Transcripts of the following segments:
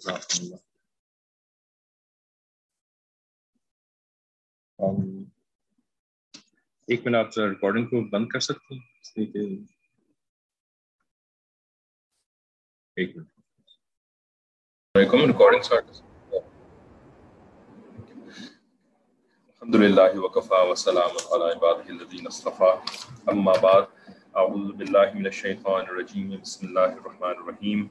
جزاکم اللہ ایک منٹ آپ ریکارڈنگ کو بند کر سکتے ہیں ایک منٹ علیکم ریکارڈنگ سٹارٹ الحمد للہ وکفا وسلام علی عباده الذین اصطفى اما بعد اعوذ باللہ من الشیطان الرجیم بسم اللہ الرحمن الرحیم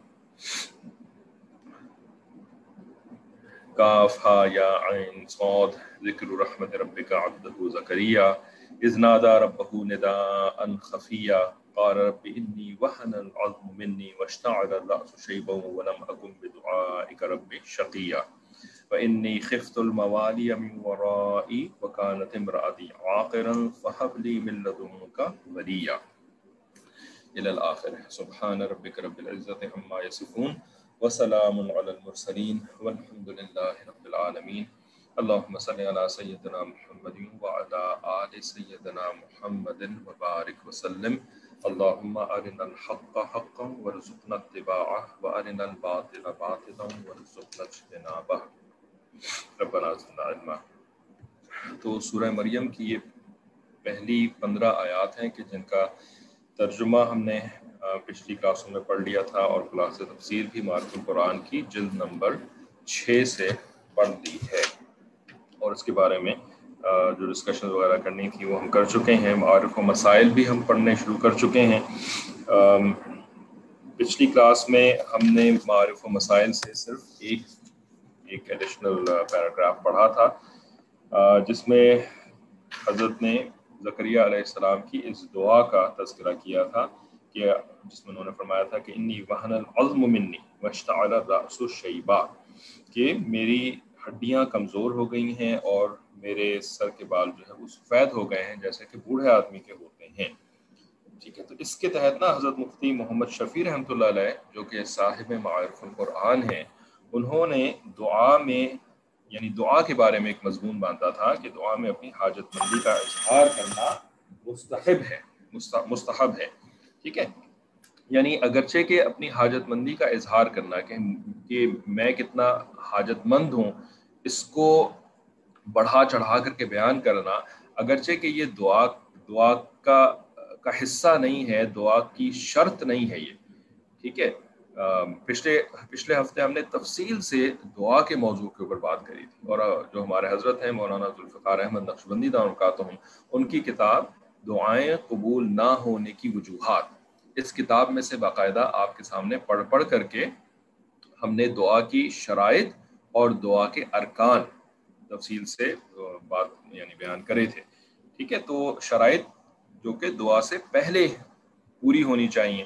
كاف ها يا عين صاد. ذكر رحمة ربك عبده زكريا. إذ نادى ربه نداء خفيا. قال رب إني وهن العظم مني واشتعل الرأس شيبا ولم أكن بدعائك رب شقيا. فإني خفت الموالي من ورائي وكانت امرأتي عاقرا فهب لي من لدنك وليا. إلى الآخر. سبحان ربك رب العزة عما يصفون. وسلام على المرسلين والحمد لله رب العالمين اللهم صل على سيدنا محمد وعلى آل سيدنا محمد وبارك وسلم۔ اللهم أرنا الحق حقا وارزقنا اتباعه وأرنا الباطل باطلا وارزقنا اجتنابه ربنا زدنا علما۔ تو سورہ مریم کی یہ پہلی پندرہ آیات ہیں کہ جن کا ترجمہ ہم نے پچھلی کلاسوں میں پڑھ لیا تھا اور کلاس تفسیر بھی معرف القرآن کی جلد نمبر چھ سے پڑھ لی ہے۔ اور اس کے بارے میں جو ڈسکشن وغیرہ کرنی تھی وہ ہم کر چکے ہیں۔ معرف و مسائل بھی ہم پڑھنے شروع کر چکے ہیں۔ پچھلی کلاس میں ہم نے معرف و مسائل سے صرف ایک ایک ایڈیشنل پیراگراف پڑھا تھا جس میں حضرت نے زکریہ علیہ السلام کی اس دعا کا تذکرہ کیا تھا۔ کہ جس میں انہوں نے فرمایا تھا کہ انی وحن العظم منی واشتعل الرأس شیبا کہ میری ہڈیاں کمزور ہو گئی ہیں اور میرے سر کے بال جو ہے وہ سفید ہو گئے ہیں، جیسے کہ بوڑھے آدمی کے ہوتے ہیں۔ ٹھیک ہے، تو اس کے تحت نا حضرت مفتی محمد شفیع رحمۃ اللہ علیہ، جو کہ صاحب معرف القرآن ہیں، انہوں نے دعا میں یعنی دعا کے بارے میں ایک مضمون باندھا تھا کہ دعا میں اپنی حاجت مندی کا اظہار کرنا مستحب ہے مستحب ہے۔ ٹھیک ہے؟ یعنی اگرچہ کہ اپنی حاجت مندی کا اظہار کرنا کہ کہ میں کتنا حاجت مند ہوں، اس کو بڑھا چڑھا کر کے بیان کرنا، اگرچہ کہ یہ دعا دعا کا کا حصہ نہیں ہے، دعا کی شرط نہیں ہے یہ، ٹھیک ہے؟ پچھلے پچھلے ہفتے ہم نے تفصیل سے دعا کے موضوع کے اوپر بات کری تھی، اور جو ہمارے حضرت ہیں، مولانا ذوالفقار احمد نقشبندی دان ان کی کتاب دعائیں قبول نہ ہونے کی وجوہات۔ اس کتاب میں سے باقاعدہ آپ کے سامنے پڑھ پڑھ کر کے ہم نے دعا کی شرائط اور دعا کے ارکان تفصیل سے بات یعنی بیان کرے تھے۔ ٹھیک ہے، تو شرائط جو کہ دعا سے پہلے پوری ہونی چاہیے۔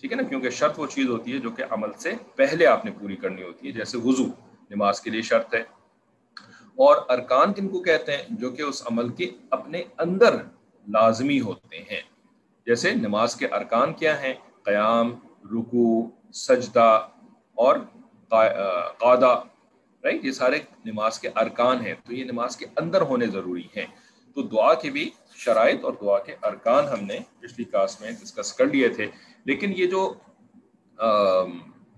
ٹھیک ہے نا، کیونکہ شرط وہ چیز ہوتی ہے جو کہ عمل سے پہلے آپ نے پوری کرنی ہوتی ہے، جیسے وضو، نماز کے لیے شرط ہے۔ اور ارکان کن کو کہتے ہیں؟ جو کہ اس عمل کے اپنے اندر لازمی ہوتے ہیں۔ جیسے نماز کے ارکان کیا ہیں؟ قیام رکو سجدہ اور قادہ رائٹ یہ سارے نماز کے ارکان ہیں۔ تو یہ نماز کے اندر ہونے ضروری ہیں۔ تو دعا کے بھی شرائط اور دعا کے ارکان ہم نے پچھلی کلاس میں ڈسکس کر لیے تھے۔ لیکن یہ جو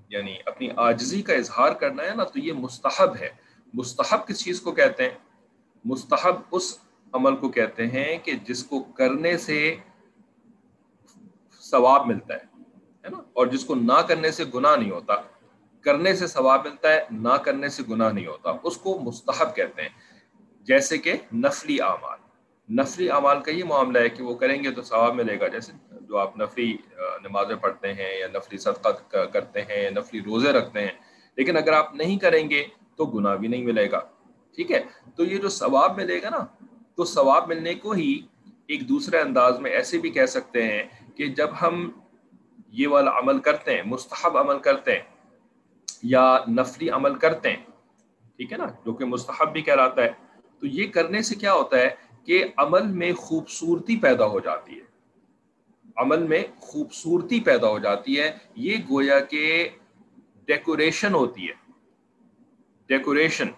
یعنی اپنی آجزی کا اظہار کرنا ہے نا، تو یہ مستحب ہے۔ مستحب کس چیز کو کہتے ہیں؟ مستحب اس عمل کو کہتے ہیں کہ جس کو کرنے سے ثواب ملتا ہے نا؟ اور جس کو نہ کرنے سے گناہ نہیں ہوتا، کرنے سے ثواب ملتا ہے، نہ کرنے سے گناہ نہیں ہوتا، اس کو مستحب کہتے ہیں۔ جیسے کہ نفلی اعمال نفلی اعمال کا یہ معاملہ ہے کہ وہ کریں گے تو ثواب ملے گا۔ جیسے جو آپ نفلی نمازیں پڑھتے ہیں یا نفلی صدقہ کرتے ہیں یا نفلی روزے رکھتے ہیں، لیکن اگر آپ نہیں کریں گے تو گناہ بھی نہیں ملے گا۔ ٹھیک ہے؟ تو یہ جو ثواب ملے گا نا تو ثواب ملنے کو ہی ایک دوسرے انداز میں ایسے بھی کہہ سکتے ہیں کہ جب ہم یہ والا عمل کرتے ہیں، مستحب عمل کرتے ہیں یا نفلی عمل کرتے ہیں، ٹھیک ہے نا؟ جو کہ مستحب بھی کہلاتا ہے، تو یہ کرنے سے کیا ہوتا ہے کہ عمل میں خوبصورتی پیدا ہو جاتی ہے۔ عمل میں خوبصورتی پیدا ہو جاتی ہے، یہ گویا کہ ڈیکوریشن ہوتی ہے۔ ڈیکوریشن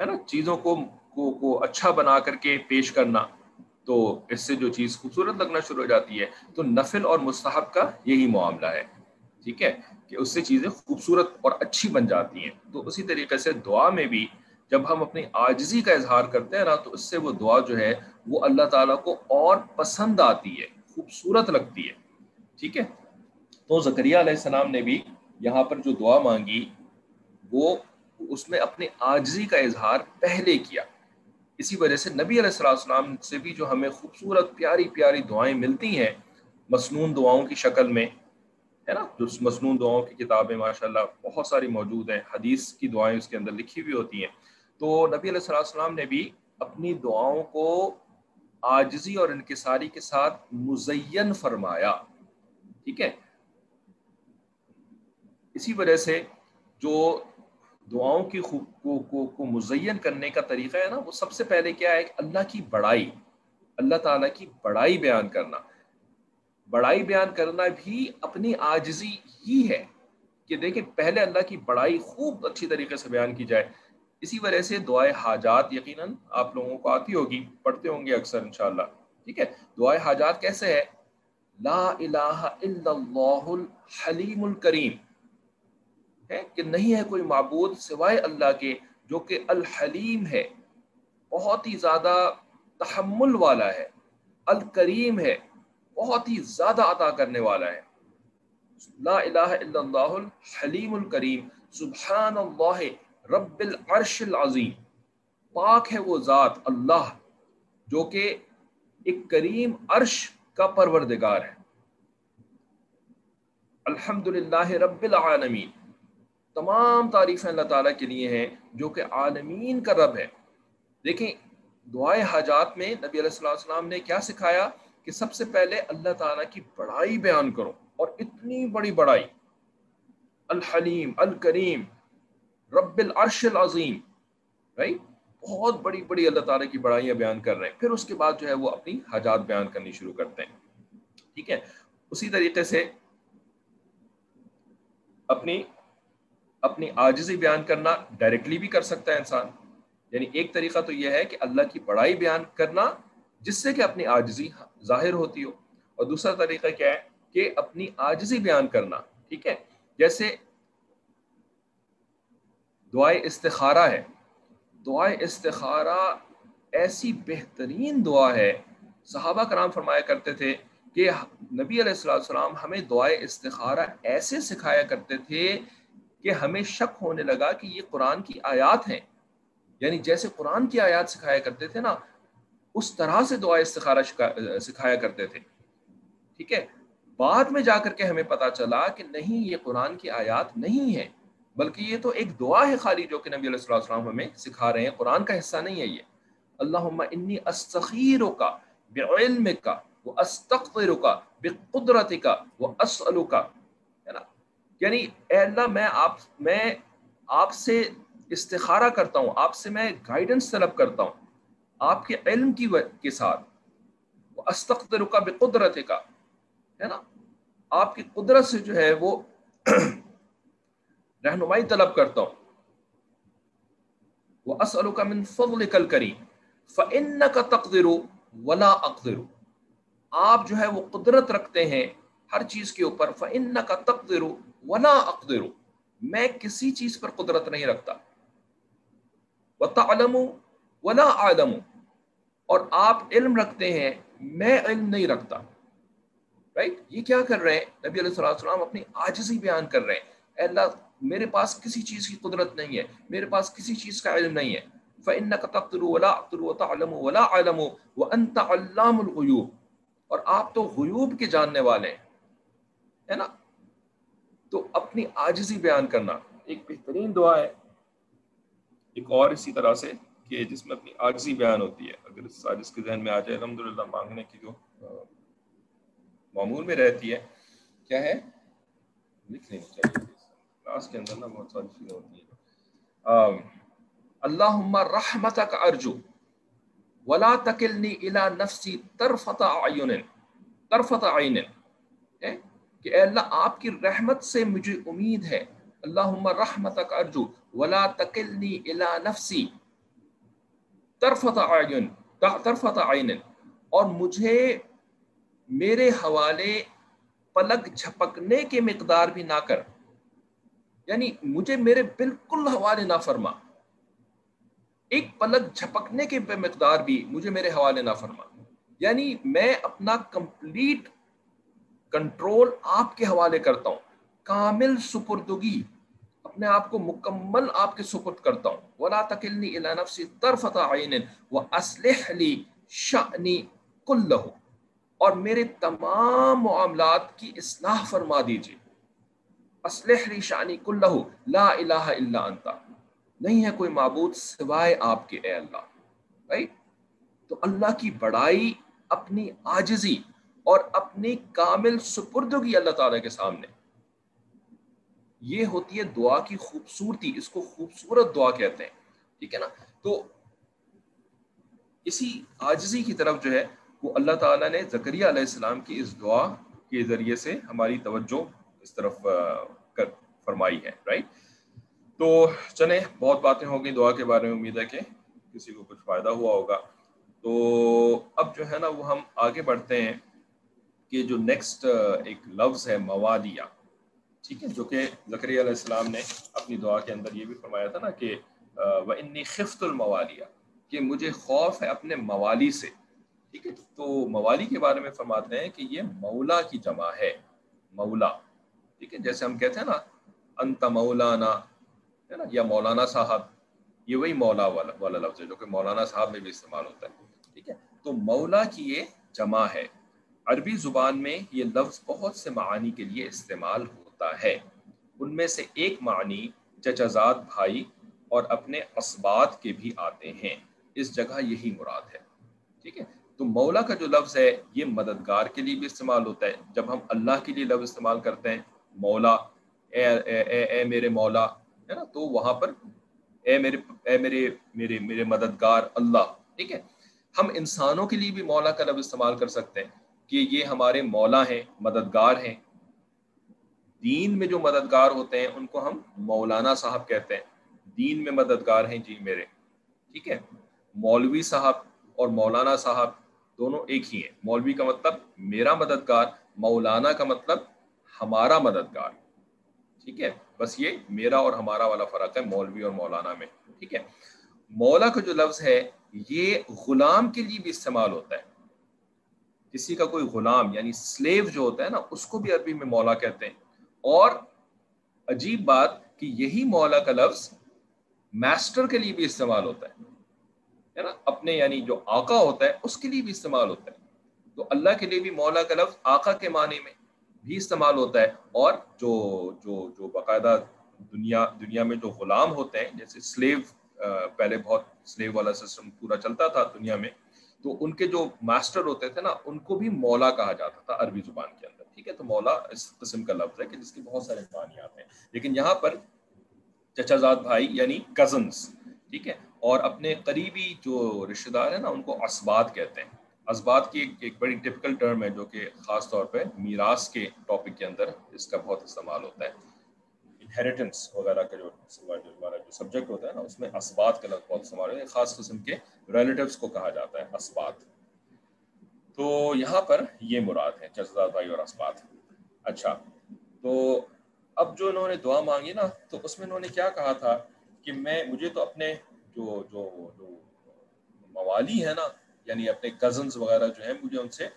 ہے نا؟ چیزوں کو کو, کو اچھا بنا کر کے پیش کرنا تو اس سے جو چیز خوبصورت لگنا شروع ہو جاتی ہے تو نفل اور مستحب کا یہی معاملہ ہے۔ ٹھیک ہے؟ کہ اس سے چیزیں خوبصورت اور اچھی بن جاتی ہیں۔ تو اسی طریقے سے دعا میں بھی جب ہم اپنی آجزی کا اظہار کرتے ہیں نا تو اس سے وہ دعا جو ہے وہ اللہ تعالیٰ کو اور پسند آتی ہے خوبصورت لگتی ہے۔ ٹھیک ہے؟ تو زکریہ علیہ السلام نے بھی یہاں پر جو دعا مانگی وہ اس میں اپنے آجزی کا اظہار پہلے کیا۔ اسی وجہ سے نبی علیہ السلام سے بھی جو ہمیں خوبصورت، پیاری پیاری دعائیں ملتی ہیں مصنون دعاؤں کی شکل میں، ہے نا؟ جو مصنون دعاؤں کی کتابیں ماشاء اللہ بہت ساری موجود ہیں، حدیث کی دعائیں اس کے اندر لکھی ہوئی ہوتی ہیں۔ تو نبی علیہ السلام نے بھی اپنی دعاؤں کو آجزی اور انکساری کے ساتھ مزین فرمایا، ٹھیک ہے؟ اسی وجہ سے جو دعاؤں کی خوب کو, کو, کو مزین کرنے کا طریقہ ہے نا وہ سب سے پہلے کیا ہے کہ اللہ کی بڑائی اللہ تعالیٰ کی بڑائی بیان کرنا۔ بڑائی بیان کرنا بھی اپنی آجزی ہی ہے کہ دیکھیں پہلے اللہ کی بڑائی خوب اچھی طریقے سے بیان کی جائے۔ اسی وجہ سے دعائے حاجات یقیناً آپ لوگوں کو آتی ہوگی پڑھتے ہوں گے اکثر انشاءاللہ۔ ٹھیک ہے؟ دعائے حاجات کیسے ہے لا الہ الا اللہ الحلیم الکریم۔ ہے کہ نہیں ہے کوئی معبود سوائے اللہ کے جو کہ الحلیم ہے، بہت ہی زیادہ تحمل والا ہے، الکریم ہے، بہت ہی زیادہ عطا کرنے والا ہے۔ لا الہ الا اللہ الحلیم الکریم سبحان اللہ رب العرش العظیم۔ پاک ہے وہ ذات اللہ جو کہ ایک کریم عرش کا پروردگار ہے۔ الحمد للہ رب العالمین۔ تمام تعریفیں اللہ تعالیٰ کے لیے ہیں جو کہ عالمین کا رب ہے۔ دیکھیں، دعائے حاجات میں نبی علیہ السلام السلام نے کیا سکھایا کہ سب سے پہلے اللہ تعالیٰ کی بڑائی بیان کرو اور اتنی بڑی بڑائی۔ الحلیم، الکریم، رب العرش العظیم رائٹ بہت بڑی بڑی اللہ تعالیٰ کی بڑائیاں بیان کر رہے ہیں۔ پھر اس کے بعد جو ہے وہ اپنی حاجات بیان کرنی شروع کرتے ہیں۔ ٹھیک ہے؟ اسی طریقے سے اپنی اپنی آجزی بیان کرنا ڈائریکٹلی بھی کر سکتا ہے انسان۔ یعنی ایک طریقہ تو یہ ہے کہ اللہ کی بڑائی بیان کرنا، جس سے کہ اپنی آجزی ہاں، ظاہر ہوتی ہو۔ اور دوسرا طریقہ کیا ہے کہ اپنی آجزی بیان کرنا، ٹھیک ہے؟ جیسے دعائے استخارہ ہے۔ دعائے استخارہ ایسی بہترین دعا ہے۔ صحابہ کرام فرمایا کرتے تھے کہ نبی علیہ السلام السلام ہمیں دعائے استخارہ ایسے سکھایا کرتے تھے کہ ہمیں شک ہونے لگا کہ یہ قرآن کی آیات ہیں۔ یعنی جیسے قرآن کی آیات سکھایا کرتے تھے نا، اس طرح سے دعائے استخارہ سکھایا کرتے تھے۔ ٹھیک ہے؟ بعد میں جا کر کے ہمیں پتا چلا کہ نہیں، یہ قرآن کی آیات نہیں ہے بلکہ یہ تو ایک دعا ہے خالی جو کہ نبی علیہ السلام ہمیں سکھا رہے ہیں۔ قرآن کا حصہ نہیں ہے یہ۔ اللہ انی استخیر کا بے علم کا وہ استخر کا بے قدرت کا وہ اسلو کا یعنی اے اللہ، میں آپ میں آپ سے استخارہ کرتا ہوں، آپ سے میں گائیڈنس طلب کرتا ہوں آپ کے علم کی کے ساتھ۔ وہ استخر کا بے قدرت کا ہے نا؟ آپ کی قدرت سے جو ہے وہ رہنمائی طلب کرتا ہوں۔ وہ اسلو کا من فضل کل کری فن کا تقدر ولا اقدر آپ جو ہے وہ قدرت رکھتے ہیں ہر چیز کے اوپر فن کا تقدر ولا اقدر میں کسی چیز پر قدرت نہیں رکھتا۔ وہ تعلم ولا عالم اور آپ علم رکھتے ہیں، میں علم نہیں رکھتا۔ رائٹ یہ کیا کر رہے ہیں؟ نبی علیہ السلام اپنی آجزی بیان کر رہے ہیں۔ اے اللہ، میرے پاس کسی چیز کی قدرت نہیں ہے۔ میرے پاس کسی چیز کا علم نہیں ہے۔ فَإِنَّكَ تَقْتِرُ وَلَا أَقْتِرُ وَتَعْلَمُ وَلَا عَلَمُ وَأَنْتَ عَلَّامُ الْغُيُوبِ۔ اور آپ تو غیوب کے جاننے والے ہیں۔ ہے نا؟ تو اپنی آجزی بیان کرنا ایک بہترین دعا ہے۔ ایک اور اسی طرح سے کہ جس میں اپنی آجزی بیان ہوتی ہے۔ اگر اس آجز کے ذہن میں آ جائے، الحمدللہ، مانگنے کی جو معمول میں رہتی ہے، کیا ہے؟ لکھ لینی چاہیے۔ کلاس کے اندر نا بہت ساری چیزیں ہوتی ہیں۔ اللہم رحمتک ارجو، ولا تکلنی الى نفسی طرفت عین طرفت عین کہ اے اللہ، آپ کی رحمت سے مجھے امید ہے۔ اللہم رحمتک ارجو، ولا تکلنی الى نفسی۔ طرفت عین طرفت عین اور مجھے میرے حوالے پلک جھپکنے کے مقدار بھی نہ کر۔ یعنی مجھے میرے بالکل حوالے نہ فرما۔ ایک پلک جھپکنے کے مقدار بھی مجھے میرے حوالے نہ فرما۔ یعنی میں اپنا کمپلیٹ کنٹرول آپ کے حوالے کرتا ہوں۔ کامل سپردگی اپنے آپ کو مکمل آپ کے سپرد کرتا ہوں۔ ولا تکلنی الی نفسی طرفت عین واصلح لی شأنی کلہ اور میرے تمام معاملات کی اصلاح فرما دیجیے اصلح لی شأنی کلہ لا الہ الا انت نہیں ہے کوئی معبود سوائے آپ کے، اے اللہ۔ Right? تو اللہ کی بڑائی اپنی آجزی اور اپنی کامل سپردگی اللہ تعالیٰ کے سامنے۔ یہ ہوتی ہے دعا کی خوبصورتی، اس کو خوبصورت دعا کہتے ہیں، ٹھیک ہے نا؟ تو اسی آجزی کی طرف جو ہے، وہ اللہ تعالیٰ نے زکریہ علیہ السلام کی اس دعا کے ذریعے سے ہماری توجہ اس طرف کر فرمائی ہے رائٹ تو چلیں، بہت باتیں ہوں گی دعا کے بارے میں، امید ہے کہ کسی کو کچھ فائدہ ہوا ہوگا۔ تو اب جو ہے نا، وہ ہم آگے بڑھتے ہیں۔ کہ جو نیکسٹ ایک لفظ ہے موالیہ ٹھیک ہے، جو کہ زکری علیہ السلام نے اپنی دعا کے اندر یہ بھی فرمایا تھا نا کہ وہ انی خفت الموالیہ کہ مجھے خوف ہے اپنے موالی سے، ٹھیک ہے، تو موالی کے بارے میں فرماتے ہیں کہ یہ مولا کی جمع ہے، مولا، ٹھیک ہے، جیسے ہم کہتے ہیں نا، انت مولانا، ہے نا، یا مولانا صاحب، یہ وہی مولا والا والا لفظ ہے جو کہ مولانا صاحب میں بھی استعمال ہوتا ہے، ٹھیک ہے، تو مولا کی یہ جمع ہے عربی زبان میں یہ لفظ بہت سے معانی کے لیے استعمال ہوتا ہے۔ ان میں سے ایک معنی چچزاد بھائی اور اپنے اسبات کے بھی آتے ہیں۔ اس جگہ یہی مراد ہے۔ ٹھیک ہے؟ تو مولا کا جو لفظ ہے، یہ مددگار کے لیے بھی استعمال ہوتا ہے۔ جب ہم اللہ کے لیے لفظ استعمال کرتے ہیں، مولا، اے اے اے اے میرے مولا، ہے نا؟ تو وہاں پر اے میرے اے میرے میرے میرے مددگار اللہ، ٹھیک ہے؟ ہم انسانوں کے لیے بھی مولا کا لفظ استعمال کر سکتے ہیں۔ کہ یہ ہمارے مولا ہیں، مددگار ہیں۔ دین میں جو مددگار ہوتے ہیں، ان کو ہم مولانا صاحب کہتے ہیں۔ دین میں مددگار ہیں جی میرے۔ ٹھیک ہے؟ مولوی صاحب اور مولانا صاحب دونوں ایک ہی ہیں۔ مولوی کا مطلب میرا مددگار، مولانا کا مطلب ہمارا مددگار۔ ٹھیک ہے؟ بس یہ میرا اور ہمارا والا فرق ہے، مولوی اور مولانا میں۔ ٹھیک ہے؟ مولا کا جو لفظ ہے، یہ غلام کے لیے بھی استعمال ہوتا ہے۔ کسی کا کوئی غلام یعنی سلیو جو ہوتا ہے نا، اس کو بھی عربی میں مولا کہتے ہیں۔ اور عجیب بات کہ یہی مولا کا لفظ میسٹر کے لیے بھی استعمال ہوتا ہے۔ نا؟ اپنے یعنی جو آقا ہوتا ہے، اس کے لیے بھی استعمال ہوتا ہے۔ تو اللہ کے لیے بھی مولا کا لفظ آقا کے معنی میں بھی استعمال ہوتا ہے۔ اور جو جو جو باقاعدہ دنیا دنیا میں جو غلام ہوتے ہیں، جیسے سلیو پہلے بہت سلیو والا سسٹم پورا چلتا تھا دنیا میں تو ان کے جو ماسٹر ہوتے تھے نا، ان کو بھی مولا کہا جاتا تھا عربی زبان کے اندر، ٹھیک ہے؟ تو مولا اس قسم کا لفظ ہے کہ جس کے بہت سارے معنی آتے ہیں۔ لیکن یہاں پر چچا زاد بھائی یعنی کزنس ٹھیک ہے؟ اور اپنے قریبی جو رشتے دار ہیں نا، ان کو اسبات کہتے ہیں۔ اسبات کی ایک ایک بڑی ٹپکل ٹرم ہے جو کہ خاص طور پہ میراث کے ٹاپک کے اندر اس کا بہت استعمال ہوتا ہے۔ انہیریٹنس وغیرہ کا جو ہمارا جو سبجیکٹ ہوتا ہے نا، اس میں اسبات کا لفظ بہت استعمال خاص قسم کے ریلیٹیوس کو کہا جاتا ہے اسبات تو یہاں پر یہ مراد ہے جزداد بھائی اور اسبات اچھا تو اب جو انہوں نے دعا مانگی نا، تو اس میں انہوں نے کیا کہا تھا کہ میں، مجھے تو اپنے جو جو جو موالی ہے نا یعنی اپنے کزنز وغیرہ جو ہیں، مجھے ان سے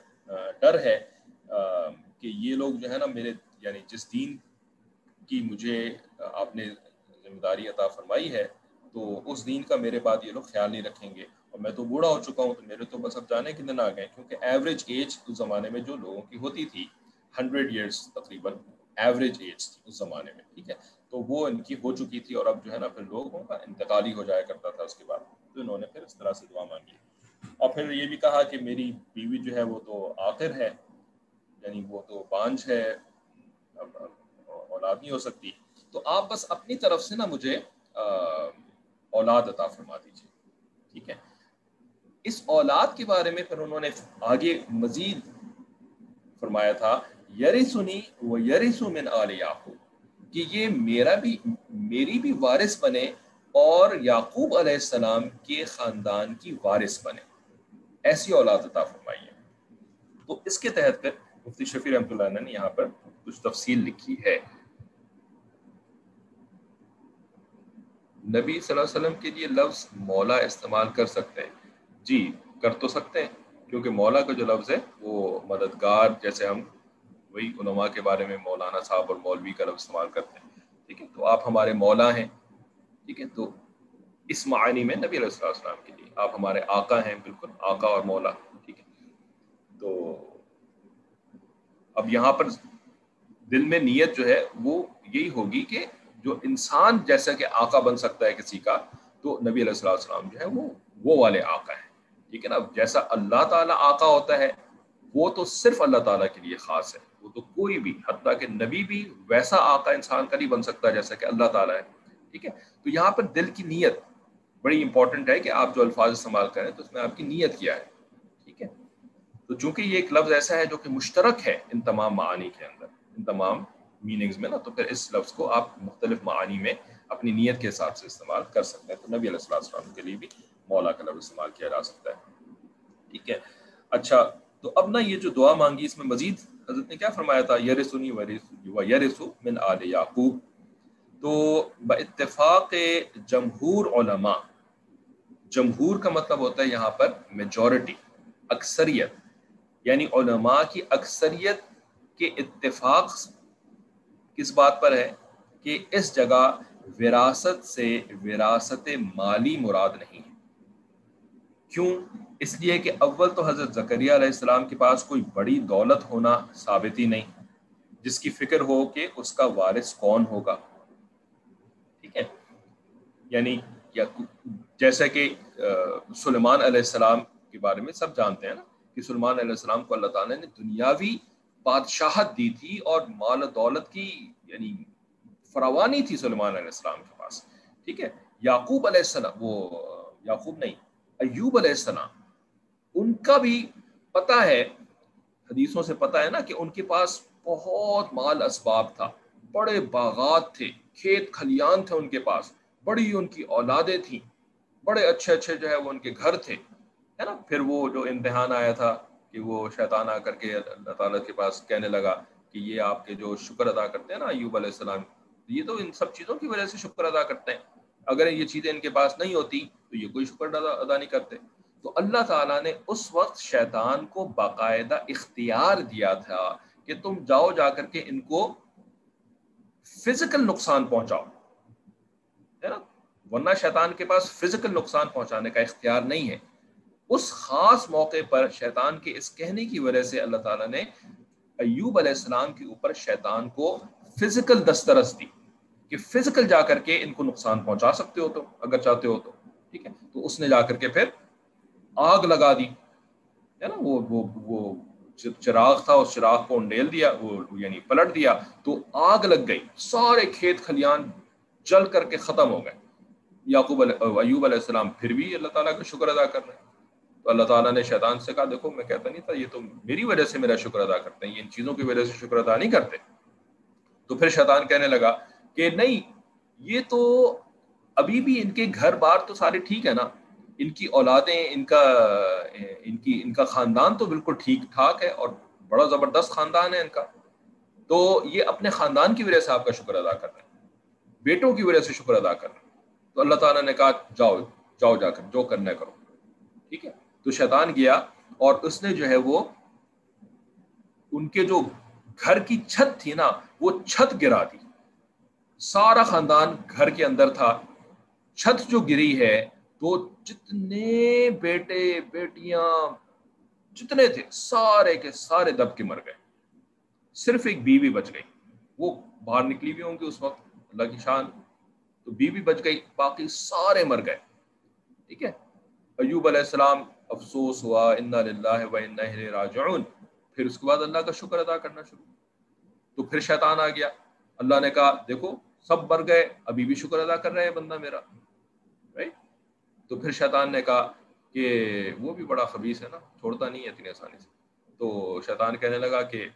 ڈر ہے کہ یہ لوگ جو ہے نا، میرے یعنی جس دین کی مجھے، آپ نے ذمہ داری عطا فرمائی ہے، تو اس دین کا میرے بعد یہ لوگ خیال نہیں رکھیں گے۔ اور میں تو بوڑھا ہو چکا ہوں، تو میرے تو بس اب جانے کے دن آ گئے، کیونکہ ایوریج ایج اس زمانے میں جو لوگوں کی ہوتی تھی ہنڈریڈ ایئرس تقریباً ایوریج ایج تھی اس زمانے میں، ٹھیک ہے؟ تو وہ ان کی ہو چکی تھی اور اب جو ہے نا پھر لوگوں کا انتقالی ہو جایا کرتا تھا اس کے بعد۔ تو انہوں نے پھر اس طرح سے دعا مانگی۔ اور پھر یہ بھی کہا کہ میری بیوی جو ہے وہ تو آخر ہے یعنی وہ تو بانج ہے اولاد نہیں ہو سکتی۔ تو آپ بس اپنی طرف سے نا مجھے اولاد عطا فرما دیجیے ٹھیک ہے؟ اس اولاد کے بارے میں پھر انہوں نے آگے مزید فرمایا تھا یری سنی وہ یری من آل یعقوب، کہ یہ میرا بھی، میری بھی وارث بنے اور یعقوب علیہ السلام کے خاندان کی وارث بنے۔ ایسی اولاد عطا فرمائی ہے تو اس کے تحت پھر مفتی شفیع رحمۃ اللہ نے یہاں پر کچھ تفصیل لکھی ہے۔ نبی صلی اللہ علیہ وسلم کے لیے لفظ مولا استعمال کر سکتے ہیں۔ جی کر تو سکتے ہیں، کیونکہ مولا کا جو لفظ ہے، وہ مددگار، جیسے ہم وہی علماء کے بارے میں مولانا صاحب اور مولوی کا لفظ استعمال کرتے ہیں۔ ٹھیک ہے، تو آپ ہمارے مولا ہیں۔ ٹھیک ہے، تو اس معنی میں نبی علیہ السلام کے لیے آپ ہمارے آقا ہیں، بالکل آقا اور مولا۔ ٹھیک ہے، تو اب یہاں پر دل میں نیت جو ہے، وہ یہی ہوگی کہ جو انسان جیسا کہ آقا بن سکتا ہے کسی کا، تو نبی علیہ السلام جو ہے وہ وہ والے آقا ہیں۔ ٹھیک ہے نا؟ جیسا اللہ تعالیٰ آقا ہوتا ہے، وہ تو صرف اللہ تعالیٰ کے لیے خاص ہے۔ وہ تو کوئی بھی، حتیٰ کہ نبی بھی ویسا آقا انسان کا نہیں بن سکتا جیسا کہ اللہ تعالیٰ ہے۔ ٹھیک ہے؟ تو یہاں پر دل کی نیت بڑی امپورٹنٹ ہے کہ آپ جو الفاظ استعمال کریں تو اس میں آپ کی نیت کیا ہے؟ ٹھیک ہے؟ تو چونکہ یہ ایک لفظ ایسا ہے جو کہ مشترک ہے ان تمام معانی کے اندر، ان تمام میننگز میں نا، تو پھر اس لفظ کو آپ مختلف معانی میں اپنی نیت کے حساب سے استعمال کر سکتے ہیں۔ تو نبی علیہ السلام کے لیے بھی مولا کا لفظ استعمال کیا جا سکتا ہے۔ ٹھیک ہے۔ اچھا تو اب نا یہ جو دعا مانگی، اس میں مزید حضرت نے کیا فرمایا تھا؟ یرسنی یرسو من آل یعقوب۔ تو باتفاق جمہور علماء، جمہور کا مطلب ہوتا ہے یہاں پر میجورٹی اکثریت۔ یعنی علماء کی اکثریت کے اتفاق کس بات پر ہے کہ اس جگہ وراثت سے وراثت مالی مراد نہیں ہے۔ کیوں؟ اس لیے کہ اول تو حضرت زکریہ علیہ السلام کے پاس کوئی بڑی دولت ہونا ثابت ہی نہیں، جس کی فکر ہو کہ اس کا وارث کون ہوگا۔ ٹھیک ہے؟ یعنی یا جیسا کہ سلمان علیہ السلام کے بارے میں سب جانتے ہیں نا کہ سلمان علیہ السلام کو اللہ تعالیٰ نے دنیاوی بادشاہت دی تھی اور مال دولت کی یعنی فراوانی تھی سلمان علیہ السلام کے پاس۔ ٹھیک ہے؟ یعقوب علیہ السلام، وہ یعقوب نہیں، ایوب علیہ السلام، ان کا بھی پتہ ہے، حدیثوں سے پتہ ہے نا کہ ان کے پاس بہت مال اسباب تھا۔ بڑے باغات تھے، کھیت کھلیان تھے ان کے پاس۔ بڑی ان کی اولادیں تھیں۔ بڑے اچھے اچھے جو ہے وہ ان کے گھر تھے۔ ہے نا؟ پھر وہ جو امتحان آیا تھا کہ وہ شیطان آ کر کے اللہ تعالیٰ کے پاس کہنے لگا کہ یہ آپ کے جو شکر ادا کرتے ہیں نا ایوب علیہ السلام، یہ تو ان سب چیزوں کی وجہ سے شکر ادا کرتے ہیں۔ اگر یہ چیزیں ان کے پاس نہیں ہوتی تو یہ کوئی شکر ادا نہیں کرتے۔ تو اللہ تعالیٰ نے اس وقت شیطان کو باقاعدہ اختیار دیا تھا کہ تم جاؤ جا کر کے ان کو فزیکل نقصان پہنچاؤ۔ ہے نا؟ ورنہ شیطان کے پاس فزیکل نقصان پہنچانے کا اختیار نہیں ہے۔ اس خاص موقع پر شیطان کے اس کہنے کی وجہ سے اللہ تعالیٰ نے ایوب علیہ السلام کے اوپر شیطان کو فزیکل دسترس دی کہ فزیکل جا کر کے ان کو نقصان پہنچا سکتے ہو تو، اگر چاہتے ہو تو، ٹھیک ہے؟ تو اس نے جا کر کے پھر آگ لگا دی، ہے نا؟ وہ وہ وہ چراغ تھا، اس چراغ کو انڈیل دیا، وہ یعنی پلٹ دیا، تو آگ لگ گئی، سارے کھیت کھلیان جل کر کے ختم ہو گئے۔ یعقوب ایوب علیہ السلام پھر بھی اللہ تعالیٰ کا شکر ادا کر رہے ہیں۔ تو اللہ تعالیٰ نے شیطان سے کہا، دیکھو، میں کہتا نہیں تھا، یہ تو میری وجہ سے میرا شکر ادا کرتے ہیں، یہ ان چیزوں کی وجہ سے شکر ادا نہیں کرتے۔ تو پھر شیطان کہنے لگا کہ نہیں، یہ تو ابھی بھی ان کے گھر بار تو سارے ٹھیک ہے نا۔ ان کی اولادیں، ان کا، ان کی، ان کا خاندان تو بالکل ٹھیک ٹھاک ہے اور بڑا زبردست خاندان ہے ان کا۔ تو یہ اپنے خاندان کی وجہ سے آپ کا شکر ادا کر رہے ہیں، بیٹوں کی وجہ سے شکر ادا کر رہے ہیں۔ تو اللہ تعالیٰ نے کہا، جاؤ جاؤ جا کر، جو کرنا کرو۔ ٹھیک ہے؟ تو شیطان گیا اور اس نے جو ہے وہ ان کے جو گھر کی چھت تھی نا، وہ چھت گرا دی۔ سارا خاندان گھر کے اندر تھا۔ چھت جو گری ہے، تو جتنے بیٹے، بیٹیاں، جتنے تھے، سارے کے سارے دب کے مر گئے۔ صرف ایک بیوی بچ گئی۔ وہ باہر نکلی بھی ہوں گی اس وقت، اللہ کی شان۔ تو بیوی بچ گئی، باقی سارے مر گئے۔ ٹھیک ہے؟ ایوب علیہ السلام افسوس ہوا، انا للہ و انا راجعون۔ پھر اس کے بعد اللہ کا شکر ادا کرنا شروع۔ تو پھر شیطان آ گیا۔ اللہ نے کہا، دیکھو، سب مر گئے، ابھی بھی شکر ادا کر رہے ہیں بندہ میرا۔ تو پھر شیطان نے کہا کہ وہ بھی بڑا خبیص ہے نا، چھوڑتا نہیں ہے اتنی آسانی سے۔ تو شیطان کہنے لگا کہ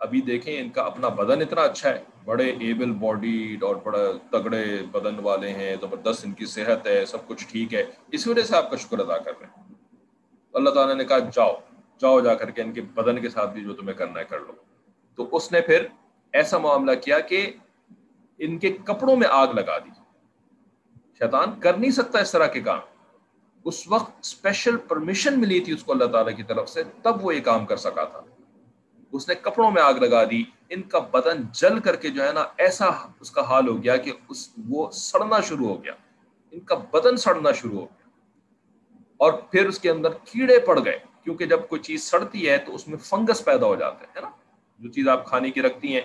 ابھی دیکھیں ان کا اپنا بدن اتنا اچھا ہے۔ بڑے ایبل باڈی اور بڑا تگڑے بدن والے ہیں، زبردست ان کی صحت ہے، سب کچھ ٹھیک ہے۔ اس وجہ سے آپ کا شکر ادا کر رہے ہیں۔ اللہ تعالیٰ نے کہا، جاؤ جاؤ جا کر کے ان کے بدن کے ساتھ بھی جو تمہیں کرنا ہے کر لو۔ تو اس نے پھر ایسا معاملہ کیا کہ ان کے کپڑوں میں آگ لگا دی۔ شیطان کر نہیں سکتا اس طرح کے کام۔ اس وقت اسپیشل پرمیشن ملی تھی اس کو اللہ تعالیٰ کی طرف سے، تب وہ یہ کام کر سکا تھا۔ اس نے کپڑوں میں آگ لگا دی، ان کا بدن جل کر کے جو ہے نا ایسا اس کا حال ہو گیا کہ اس وہ سڑنا شروع ہو گیا۔ ان کا بدن سڑنا شروع ہو گیا۔ اور پھر اس کے اندر کیڑے پڑ گئے، کیونکہ جب کوئی چیز سڑتی ہے تو اس میں فنگس پیدا ہو جاتے ہیں نا۔ جو چیز آپ کھانے کی رکھتی ہیں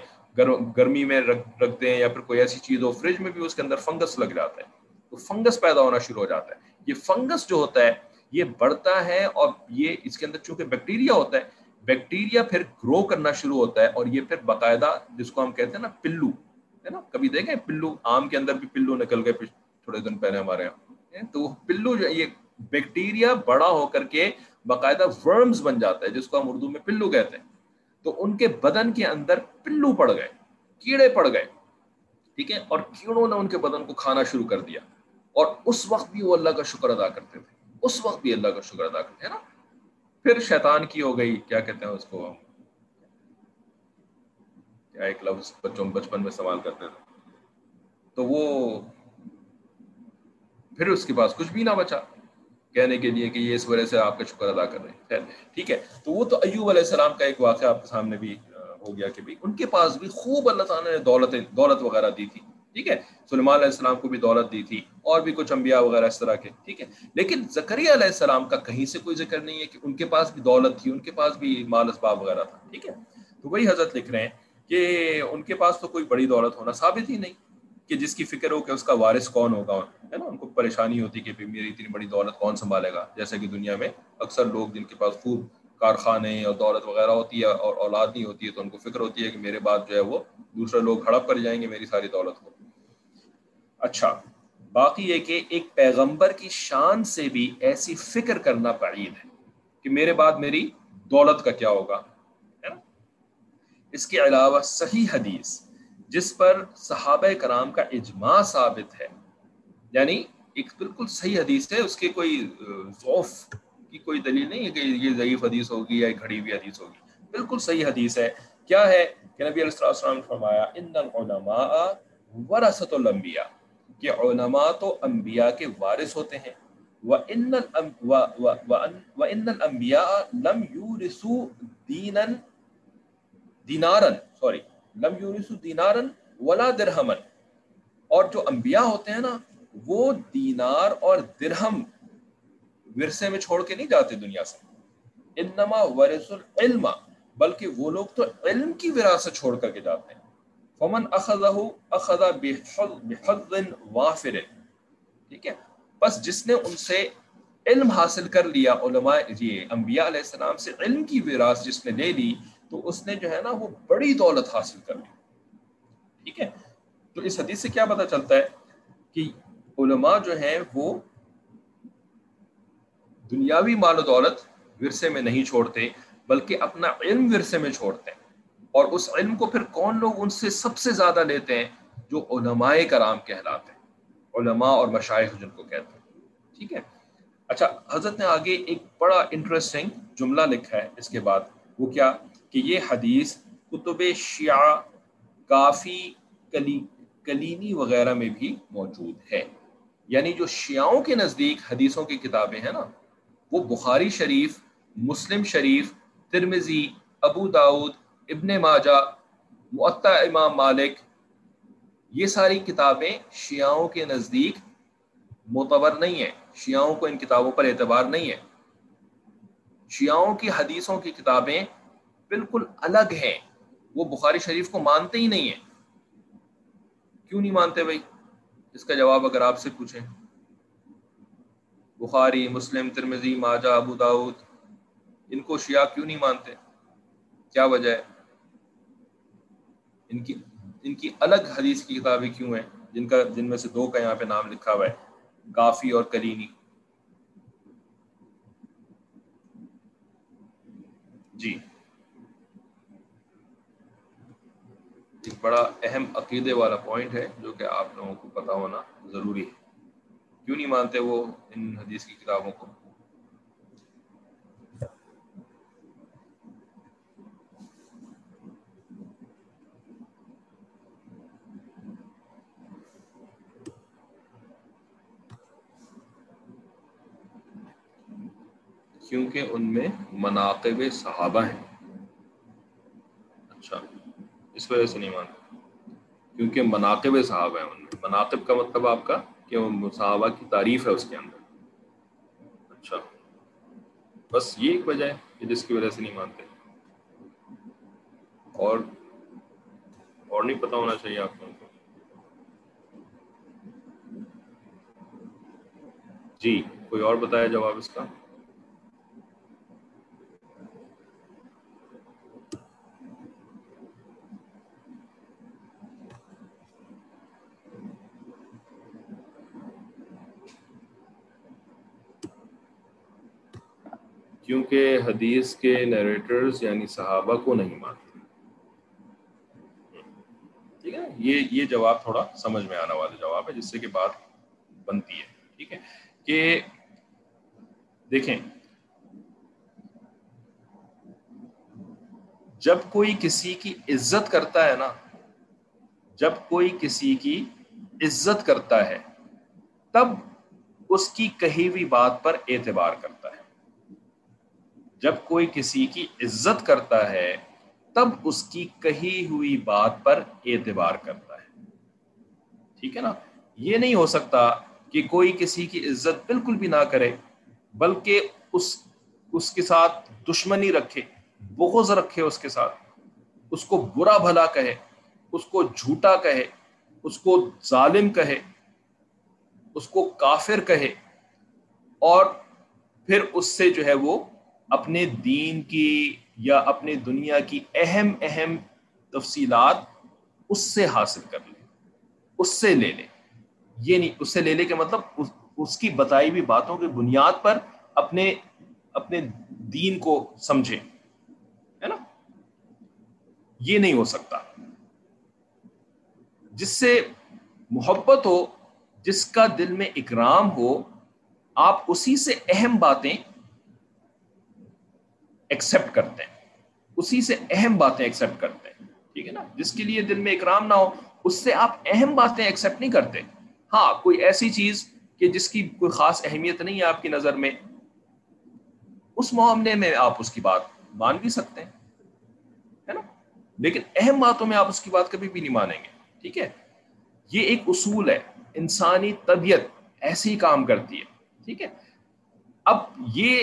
گرمی میں رکھ، رکھتے ہیں یا پھر کوئی ایسی چیز ہو، فریج میں بھی اس کے اندر فنگس لگ جاتا ہے۔ تو فنگس پیدا ہونا شروع ہو جاتا ہے۔ یہ فنگس جو ہوتا ہے، یہ بڑھتا ہے اور یہ اس کے اندر چونکہ بیکٹیریا ہوتا ہے بیکٹیریا پھر گرو کرنا شروع ہوتا ہے اور یہ پھر باقاعدہ جس کو ہم کہتے ہیں نا پلو، ہے نا؟ کبھی دیکھیں پلو؟ آم کے اندر بھی پلو نکل گئے تھوڑے دن پہلے ہمارے یہاں۔ تو پلو جو یہ بیکٹیریا بڑا ہو کر کے باقاعدہ ورمز بن جاتا ہے، جس کو ہم اردو میں پلو کہتے ہیں۔ تو ان کے بدن کے اندر پلو پڑ گئے، کیڑے پڑ گئے، ٹھیک ہے؟ اور کیڑوں نے ان کے بدن کو کھانا شروع کر دیا۔ اور اس وقت بھی وہ اللہ کا شکر ادا کرتے تھے۔ اس وقت بھی اللہ کا شکر ادا کرتے ہیں نا؟ پھر شیطان کی ہو گئی، کیا کہتے ہیں اس کو؟ کیا ایک لفظ بچوں بچپن میں استعمال کرتے تھے؟ تو وہ پھر اس کے پاس کچھ بھی نہ بچا۔ کہنے کے لیے کہ یہ اس وجہ سے آپ کا شکر ادا کر رہے ہیں۔ ٹھیک ہے۔ تو وہ تو ایوب علیہ السلام کا ایک واقعہ آپ کے سامنے بھی ہو گیا کہ بھی ان کے پاس بھی خوب اللہ تعالیٰ نے دولت دولت وغیرہ دی تھی۔ ٹھیک ہے؟ سلمان علیہ السلام کو بھی دولت دی تھی، اور بھی کچھ انبیاء وغیرہ اس طرح کے، ٹھیک ہے؟ لیکن زکریہ علیہ السلام کا کہیں سے کوئی ذکر نہیں ہے کہ ان کے پاس بھی دولت تھی، ان کے پاس بھی مال اسباب وغیرہ تھا، ٹھیک ہے؟ تو وہی حضرت لکھ رہے ہیں کہ ان کے پاس تو کوئی بڑی دولت ہونا ثابت ہی نہیں کہ جس کی فکر ہو کہ اس کا وارث کون ہوگا ہے نا؟ ان کو پریشانی ہوتی کہ میری اتنی بڑی دولت کون سنبھالے گا؟ جیسے کہ دنیا میں اکثر لوگ جن کے پاس خوب کارخانے اور دولت وغیرہ ہوتی ہے اور اولاد نہیں ہوتی ہے، تو ان کو فکر ہوتی ہے کہ میرے بعد جو ہے وہ دوسرے لوگ ہڑپ کر جائیں گے، میری ساری دولت کو۔ اچھا باقی یہ کہ ایک پیغمبر کی شان سے بھی ایسی فکر کرنا بعید ہے کہ میرے بعد میری دولت کا کیا ہوگا اس کے علاوہ صحیح حدیث جس پر صحابہ کرام کا اجماع ثابت ہے یعنی ایک بالکل صحیح حدیث ہے، اس کے کوئی ضعف کی کوئی دلیل نہیں ہے کہ یہ ضعیف حدیث ہوگی یا گھڑی ہوئی حدیث ہوگی۔ بالکل صحیح حدیث ہے۔ کیا ہے؟ کہ نبی علیہ السلام نے فرمایا، ان العلماء ورثت الانبیاء کہ علماء تو انبیاء کے وارث ہوتے ہیں۔ وَإِنَّ الْأَنبِيَاءَ لَمْ يُورِثُوا دِينًا دینارن سوری، لم یورثوا دینارن ولا درہمن اور جو انبیاء ہوتے ہیں نا، وہ دینار اور درہم ورثے میں چھوڑ کے نہیں جاتے دنیا سے۔ انما ورث العلم، بلکہ وہ لوگ تو علم کی وراثت چھوڑ کر کے جاتے ہیں۔ فمن اخذہ اخذ بحظ وافر. ٹھیک ہے؟ بس جس نے ان سے علم حاصل کر لیا، علماء یہ انبیاء علیہ السلام سے علم کی وراث جس نے لے لی، تو اس نے جو ہے نا وہ بڑی دولت حاصل کر لی۔ ٹھیک ہے؟ تو اس حدیث سے کیا پتہ چلتا ہے کہ علماء جو ہیں وہ دنیاوی مال و دولت ورثے میں نہیں چھوڑتے، بلکہ اپنا علم ورثے میں چھوڑتے ہیں۔ اور اس علم کو پھر کون لوگ ان سے سب سے زیادہ لیتے ہیں؟ جو علماء کرام کہلاتے ہیں۔ علماء اور مشائق جن کو کہتے ہیں۔ ٹھیک ہے؟ اچھا حضرت نے آگے ایک بڑا انٹرسٹنگ جملہ لکھا ہے۔ اس کے بعد وہ کیا؟ کہ یہ حدیث کتب شیعہ کافی کلی، کلینی وغیرہ میں بھی موجود ہے۔ یعنی جو شیعوں کے نزدیک حدیثوں کی کتابیں ہیں نا، وہ بخاری شریف، مسلم شریف ترمزی ابو داود ابن ماجہ معطا امام مالک، یہ ساری کتابیں شیعوں کے نزدیک معتبر نہیں ہیں۔ شیعوں کو ان کتابوں پر اعتبار نہیں ہے۔ شیعوں کی حدیثوں کی کتابیں بالکل الگ ہیں۔ وہ بخاری شریف کو مانتے ہی نہیں ہیں۔ کیوں نہیں مانتے بھائی؟ اس کا جواب اگر آپ سے پوچھیں۔ بخاری، مسلم ترمزی ماجہ، ابو داود، ان کو شیعہ کیوں نہیں مانتے؟ کیا وجہ ہے؟ ان کی ان کی الگ حدیث کی کتابیں کیوں ہیں؟ جن کا، جن میں سے دو کا یہاں پہ نام لکھا ہوا ہے، گافی اور کلینی۔ جی۔ ایک بڑا اہم عقیدے والا پوائنٹ ہے جو کہ آپ لوگوں کو پتا ہونا ضروری ہے۔ کیوں نہیں مانتے وہ ان حدیث کی کتابوں کو؟ کیونکہ ان میں مناقب صحابہ ہیں۔ اچھا اس وجہ سے نہیں مانتے کیونکہ مناقب صحابہ ہیں ان میں۔ مناقب کا مطلب آپ کا کہ وہ صحابہ کی تعریف ہے اس کے اندر۔ اچھا بس یہ ایک وجہ ہے کہ جس کی وجہ سے نہیں مانتے۔ اور اور نہیں پتا ہونا چاہیے آپ کو۔ جی کوئی اور بتایا جواب اس کا کیونکہ حدیث کے نیریٹرز یعنی صحابہ کو نہیں مانتے۔ ٹھیک ہے؟ یہ یہ جواب تھوڑا سمجھ میں آنے والا جواب ہے، جس سے کہ بات بنتی ہے۔ ٹھیک ہے؟ کہ دیکھیں، جب کوئی کسی کی عزت کرتا ہے نا، جب کوئی کسی کی عزت کرتا ہے، تب اس کی کہی ہوئی بات پر اعتبار کرتا ہے۔ جب کوئی کسی کی عزت کرتا ہے، تب اس کی کہی ہوئی بات پر اعتبار کرتا ہے۔ ٹھیک ہے نا؟ یہ نہیں ہو سکتا کہ کوئی کسی کی عزت بالکل بھی نہ کرے، بلکہ اس اس کے ساتھ دشمنی رکھے، بغض رکھے اس کے ساتھ۔ اس کو برا بھلا کہے، اس کو جھوٹا کہے، اس کو ظالم کہے، اس کو کافر کہے اور پھر اس سے جو ہے وہ اپنے دین کی یا اپنے دنیا کی اہم اہم تفصیلات اس سے حاصل کر لے اس سے لے لے یہ نہیں اس سے لے لے کے مطلب اس, اس کی بتائی ہوئی باتوں کی بنیاد پر اپنے اپنے دین کو سمجھے ہے نا؟ یہ نہیں ہو سکتا۔ جس سے محبت ہو جس کا دل میں اکرام ہو آپ اسی سے اہم باتیں ایکسپٹ کرتے ہیں۔ اسی سے اہم باتیں ایکسپٹ کرتے ہیں، ٹھیک ہے نا؟ جس کے لیے دل میں اکرام نہ ہو، اس سے آپ اہم باتیں ایکسپٹ نہیں کرتے۔ ہاں کوئی ایسی چیز کہ جس کی کوئی خاص اہمیت نہیں ہے آپ کی نظر میں، اس معاملے میں آپ اس کی بات مان بھی سکتے ہیں، ہے نا؟ لیکن اہم باتوں میں آپ اس کی بات کبھی بھی نہیں مانیں گے، ٹھیک ہے؟ یہ ایک اصول ہے، انسانی طبیعت ایسے ہی کام کرتی ہے، ٹھیک ہے؟ اب یہ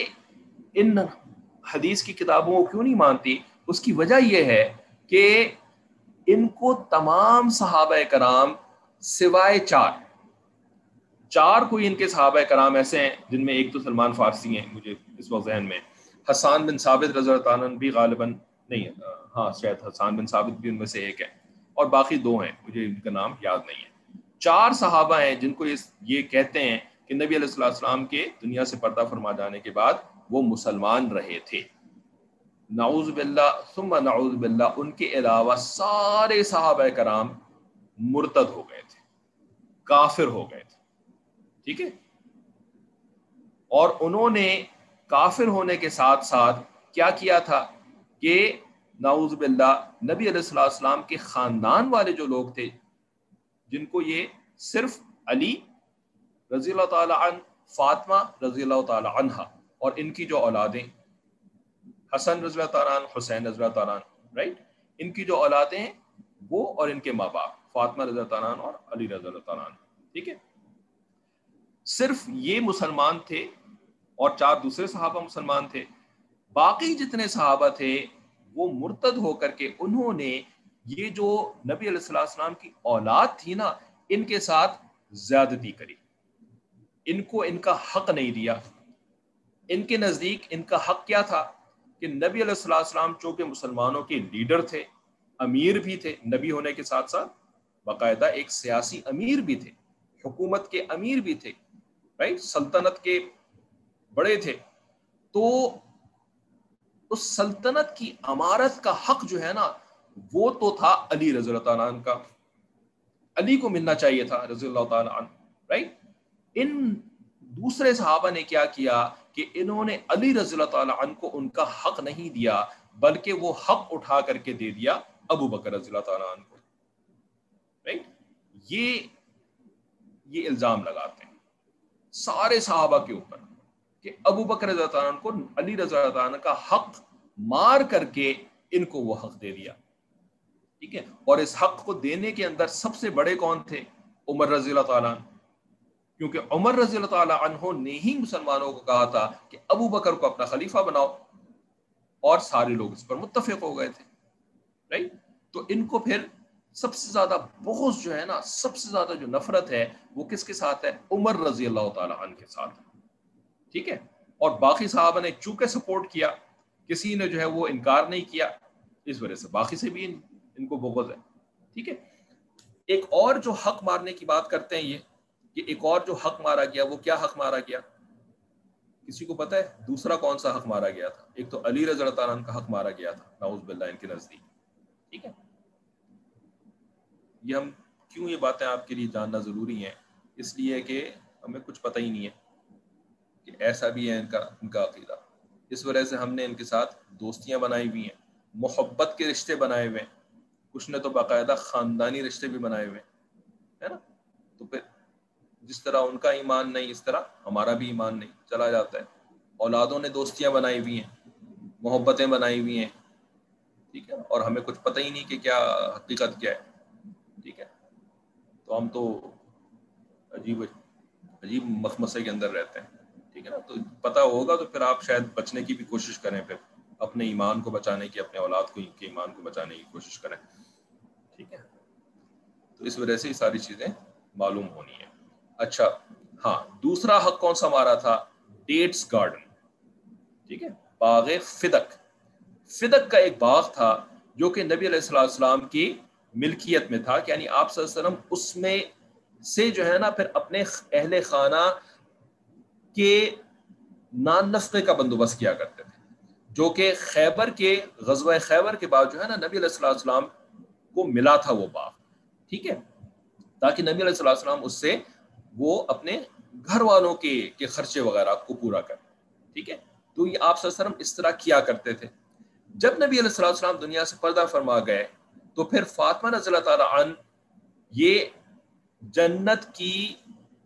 ان حدیث کی کتابوں کو کیوں نہیں مانتی؟ اس کی وجہ یہ ہے کہ ان کو تمام صحابہ کرام سوائے چار چار کوئی ان کے صحابہ کرام ایسے ہیں جن میں ایک تو سلمان فارسی ہیں، مجھے اس وقت ذہن میں حسان بن ثابت رضی اللہ عنہ بھی غالباً نہیں ہاں شاید حسان بن ثابت بھی ان میں سے ایک ہے اور باقی دو ہیں، مجھے ان کا نام یاد نہیں ہے۔ چار صحابہ ہیں جن کو یہ کہتے ہیں کہ نبی علیہ السلام کے دنیا سے پردہ فرما جانے کے بعد وہ مسلمان رہے تھے۔ نعوذ باللہ، ثم نعوذ باللہ، ان کے علاوہ سارے صحابہ کرام مرتد ہو گئے تھے، کافر ہو گئے تھے۔ ٹھیک ہے؟ اور انہوں نے کافر ہونے کے ساتھ ساتھ کیا کیا تھا کہ نعوذ باللہ، نبی علیہ السلام کے خاندان والے جو لوگ تھے، جن کو یہ صرف علی رضی اللہ تعالی عنہ، فاطمہ رضی اللہ تعالی عنہ اور ان کی جو اولادیں، حسن رضی اللہ تعالیٰ حسین رضی اللہ تعالیٰ رائٹ ان کی جو اولادیں ہیں، وہ اور ان کے ماں باپ، فاطمہ رضی اللہ تعالیٰ اور علی رضی اللہ تعالیٰ ٹھیک ہے؟ صرف یہ مسلمان تھے اور چار دوسرے صحابہ مسلمان تھے، باقی جتنے صحابہ تھے، وہ مرتد ہو کر کے انہوں نے یہ جو نبی علیہ السلام السلام کی اولاد تھی نا، ان کے ساتھ زیادتی کری۔ ان کو ان کا حق نہیں دیا۔ ان کے نزدیک ان کا حق کیا تھا کہ نبی علیہ السلام السلام چونکہ مسلمانوں کے لیڈر تھے، امیر بھی تھے، نبی ہونے کے ساتھ ساتھ باقاعدہ ایک سیاسی امیر بھی تھے، حکومت کے امیر بھی تھے رائٹ سلطنت کے بڑے تھے۔ تو اس سلطنت کی امارت کا حق جو ہے نا، وہ تو تھا علی رضی اللہ تعالیٰ عنہ کا۔ علی کو ملنا چاہیے تھا رضی اللہ تعالیٰ عنہ رائٹ ان دوسرے صحابہ نے کیا کیا؟ کہ انہوں نے علی رضی اللہ تعالیٰ عنہ کو ان کا حق نہیں دیا، بلکہ وہ حق اٹھا کر کے دے دیا ابو بکر رضی اللہ تعالیٰ عنہ کو۔ رائٹ یہ یہ الزام لگاتے ہیں سارے صحابہ کے اوپر کہ ابو بکر رضی اللہ عنہ کو، علی رضی اللہ عنہ کا حق مار کر کے ان کو وہ حق دے دیا۔ ٹھیک ہے؟ اور اس حق کو دینے کے اندر سب سے بڑے کون تھے؟ عمر رضی اللہ تعالیٰ کیونکہ عمر رضی اللہ تعالیٰ عنہ نے ہی مسلمانوں کو کہا تھا کہ ابو بکر کو اپنا خلیفہ بناؤ اور سارے لوگ اس پر متفق ہو گئے تھے رائٹ تو ان کو پھر سب سے زیادہ بغض جو ہے نا سب سے زیادہ جو نفرت ہے وہ کس کے ساتھ ہے؟ عمر رضی اللہ تعالیٰ عنہ کے ساتھ۔ ٹھیک ہے؟ اور باقی صحابہ نے چونکہ سپورٹ کیا کسی نے جو ہے وہ انکار نہیں کیا اس وجہ سے باقی سے بھی ان, ان کو بغض ہے۔ ٹھیک ہے؟ ایک اور جو حق مارنے کی بات کرتے ہیں یہ کہ ایک اور جو حق مارا گیا، وہ کیا حق مارا گیا؟ کسی کو پتا ہے؟ دوسرا کون سا حق مارا گیا تھا؟ ایک تو علی رضی اللہ تعالیٰ کا حق مارا گیا تھا، نعوذ باللہ ان کے نزدیک۔ ٹھیک ہے؟ یہ ہم کیوں یہ باتیں آپ کے لیے جاننا ضروری ہیں؟ اس لیے کہ ہمیں کچھ پتہ ہی نہیں ہے کہ ایسا بھی ہے ان کا ان کا عقیدہ۔ اس وجہ سے ہم نے ان کے ساتھ دوستیاں بنائی ہوئی ہیں، محبت کے رشتے بنائے ہوئے ہیں۔ کچھ نے تو باقاعدہ خاندانی رشتے بھی بنائے ہوئے ہے نا؟ تو پھر جس طرح ان کا ایمان نہیں، اس طرح ہمارا بھی ایمان نہیں، چلا جاتا ہے۔ اولادوں نے دوستیاں بنائی ہوئی ہیں، محبتیں بنائی ہوئی ہیں۔ ٹھیک ہے؟ اور ہمیں کچھ پتہ ہی نہیں کہ کیا حقیقت کیا ہے۔ ٹھیک ہے؟ تو ہم تو عجیب عجیب مخمسے کے اندر رہتے ہیں۔ ٹھیک ہے نا؟ تو پتہ ہوگا تو پھر آپ شاید بچنے کی بھی کوشش کریں، پھر اپنے ایمان کو بچانے کی، اپنے اولاد کو، کے ایمان کو بچانے کی کوشش کریں۔ ٹھیک ہے؟ تو اس وجہ سے یہ ساری چیزیں معلوم ہونی ہے اچھا ہاں دوسرا حق کون سا ہمارا تھا؟ ڈیٹس گارڈن ٹھیک ہے؟ باغ فدق۔ فدق کا ایک باغ تھا جو کہ نبی علیہ السلام کی ملکیت میں تھا یعنی آپ صلی اللہ علیہ وسلم اس میں سے جو ہے نا، پھر اپنے اہل خانہ کے نان نفقے کا بندوبست کیا کرتے تھے۔ جو کہ خیبر کے، غزوہ خیبر کے بعد جو ہے نا، نبی علیہ السلام السلام کو ملا تھا وہ باغ، ٹھیک ہے؟ تاکہ نبی علیہ السلام السلام اس سے وہ اپنے گھر والوں کے کے خرچے وغیرہ کو پورا کر۔ ٹھیک ہے؟ تو یہ آپ وسلم اس طرح کیا کرتے تھے۔ جب نبی علیہ السلام السلام دنیا سے پردہ فرما گئے، تو پھر فاطمہ رضی اللہ تعالیٰ عنہ یہ جنت کی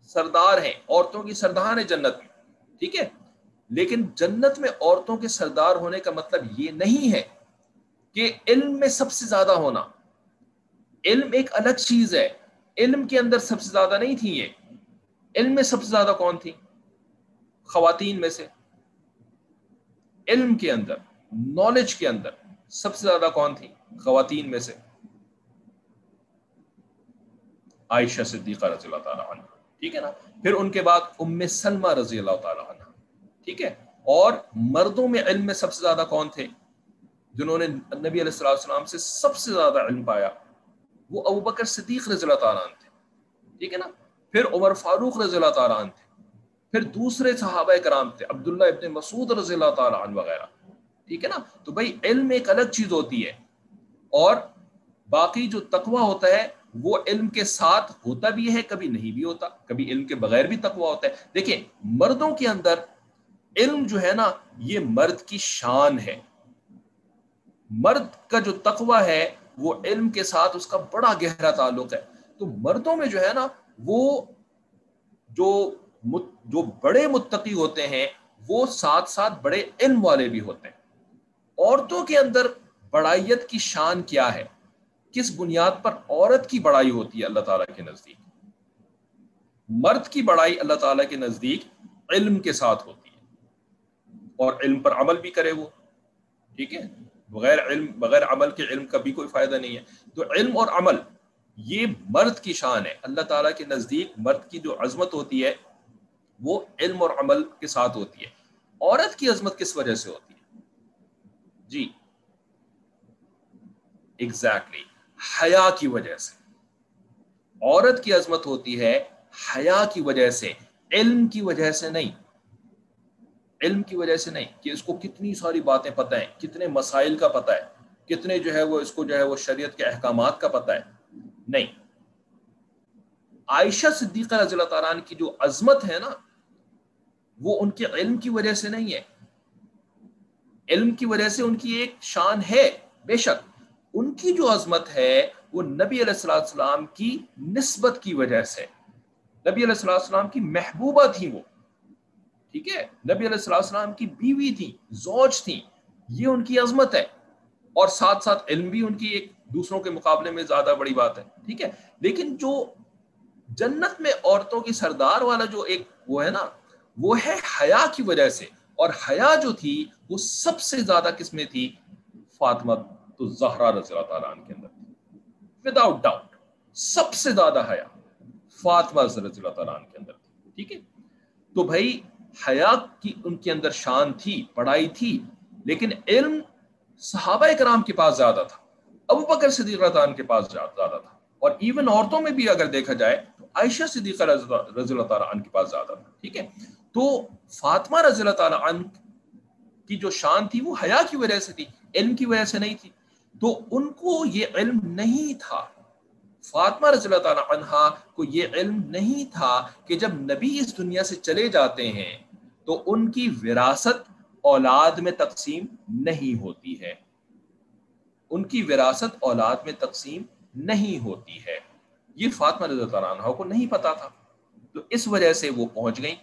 سردار ہیں۔ عورتوں کی سردار ہیں جنت میں۔ ٹھیک ہے؟ لیکن جنت میں عورتوں کے سردار ہونے کا مطلب یہ نہیں ہے کہ علم میں سب سے زیادہ ہونا۔ علم ایک الگ چیز ہے۔ علم کے اندر سب سے زیادہ نہیں تھی یہ۔ علم میں سب سے زیادہ کون تھی؟ خواتین میں سے۔ علم کے اندر نالج کے اندر سب سے زیادہ کون تھی؟ خواتین میں سے۔ عائشہ صدیقہ رضی اللہ تعالیٰ عنہ۔ ٹھیک ہے نا؟ پھر ان کے بعد ام سلمہ رضی اللہ تعالیٰ عنہ۔ ٹھیک ہے؟ اور مردوں میں علم میں سب سے زیادہ کون تھے؟ جنہوں نے نبی علیہ السلام سے سب سے زیادہ علم پایا، وہ ابو بکر صدیق رضی اللہ تعالیٰ عنہ تھے۔ ٹھیک ہے نا؟ پھر عمر فاروق رضی اللہ تعالیٰ عنہ تھے۔ پھر دوسرے صحابہ کرام تھے، عبداللہ ابن مسعود رضی اللہ تعالیٰ عنہ وغیرہ۔ ٹھیک ہے نا؟ تو بھائی علم ایک الگ چیز ہوتی ہے۔ اور باقی جو تقوی ہوتا ہے، وہ علم کے ساتھ ہوتا بھی ہے، کبھی نہیں بھی ہوتا۔ کبھی علم کے بغیر بھی تقوی ہوتا ہے۔ دیکھیں، مردوں کے اندر علم جو ہے نا، یہ مرد کی شان ہے۔ مرد کا جو تقوی ہے، وہ علم کے ساتھ اس کا بڑا گہرا تعلق ہے۔ تو مردوں میں جو ہے نا وہ جو جو بڑے متقی ہوتے ہیں، وہ ساتھ ساتھ بڑے علم والے بھی ہوتے ہیں۔ عورتوں کے اندر بڑائیت کی شان کیا ہے؟ کس بنیاد پر عورت کی بڑائی ہوتی ہے اللہ تعالیٰ کے نزدیک؟ مرد کی بڑائی اللہ تعالیٰ کے نزدیک علم کے ساتھ ہوتی ہے۔ اور علم پر عمل بھی کرے وہ۔ ٹھیک ہے؟ بغیر علم بغیر عمل کے علم کا بھی کوئی فائدہ نہیں ہے۔ تو علم اور عمل یہ مرد کی شان ہے۔ اللہ تعالیٰ کے نزدیک مرد کی جو عظمت ہوتی ہے، وہ علم اور عمل کے ساتھ ہوتی ہے۔ عورت کی عظمت کس وجہ سے ہوتی ہے؟ جی ایگزیکٹلی exactly. حیا کی وجہ سے۔ عورت کی عظمت ہوتی ہے حیا کی وجہ سے، علم کی وجہ سے نہیں۔ علم کی وجہ سے نہیں کہ اس کو کتنی ساری باتیں پتہ ہیں، کتنے مسائل کا پتہ ہے، کتنے جو ہے وہ اس کو جو ہے وہ شریعت کے احکامات کا پتہ ہے۔ نہیں۔ عائشہ صدیقہ رضی اللہ تعالیٰ کی جو عظمت ہے نا، وہ ان کے علم کی وجہ سے نہیں ہے۔ علم کی وجہ سے ان کی ایک شان ہے، بے شک۔ ان کی جو عظمت ہے، وہ نبی علیہ السلام کی نسبت کی وجہ سے۔ نبی علیہ السلام کی محبوبہ تھی وہ۔ ٹھیک ہے؟ نبی علیہ السلام کی بیوی تھی زوج تھی یہ ان کی عظمت ہے۔ اور ساتھ ساتھ علم بھی ان کی ایک دوسروں کے مقابلے میں زیادہ بڑی بات ہے، ٹھیک ہے؟ لیکن جو جنت میں عورتوں کی سردار والا جو ایک وہ ہے نا، وہ ہے حیا کی وجہ سے۔ اور حیا جو تھی، وہ سب سے زیادہ کس میں تھی؟ فاطمہ تو زہرا رضی اللہ تعالیٰ عنہ کے اندر وداؤٹ ڈاؤٹ سب سے زیادہ حیا فاطمہ رضی اللہ تعالیٰ عنہ کے اندر تھی، ٹھیک ہے؟ تو بھائی، حیا کی ان کے اندر شان تھی، پڑھائی تھی، لیکن علم صحابہ کرام کے پاس زیادہ تھا۔ ابو بکر صدیق اللہ عنہ کے پاس زیادہ تھا۔ اور ایون عورتوں میں بھی اگر دیکھا جائے تو عائشہ صدیقہ رضی اللہ تعالیٰ عنہ کے پاس زیادہ تھا، ٹھیک ہے؟ تو فاطمہ رضی اللہ تعالیٰ عنہ کی جو شان تھی وہ حیا کی وجہ سے تھی، علم کی وجہ سے نہیں تھی۔ تو ان کو یہ علم نہیں تھا۔ فاطمہ رضی اللہ تعالیٰ عنہ کو یہ علم نہیں تھا کہ جب نبی اس دنیا سے چلے جاتے ہیں تو ان کی وراثت اولاد میں تقسیم نہیں ہوتی ہے۔ ان کی وراثت اولاد میں تقسیم نہیں ہوتی ہے۔ یہ فاطمہ رضی اللہ عنہ کو نہیں پتا تھا۔ تو اس وجہ سے وہ پہنچ گئیں۔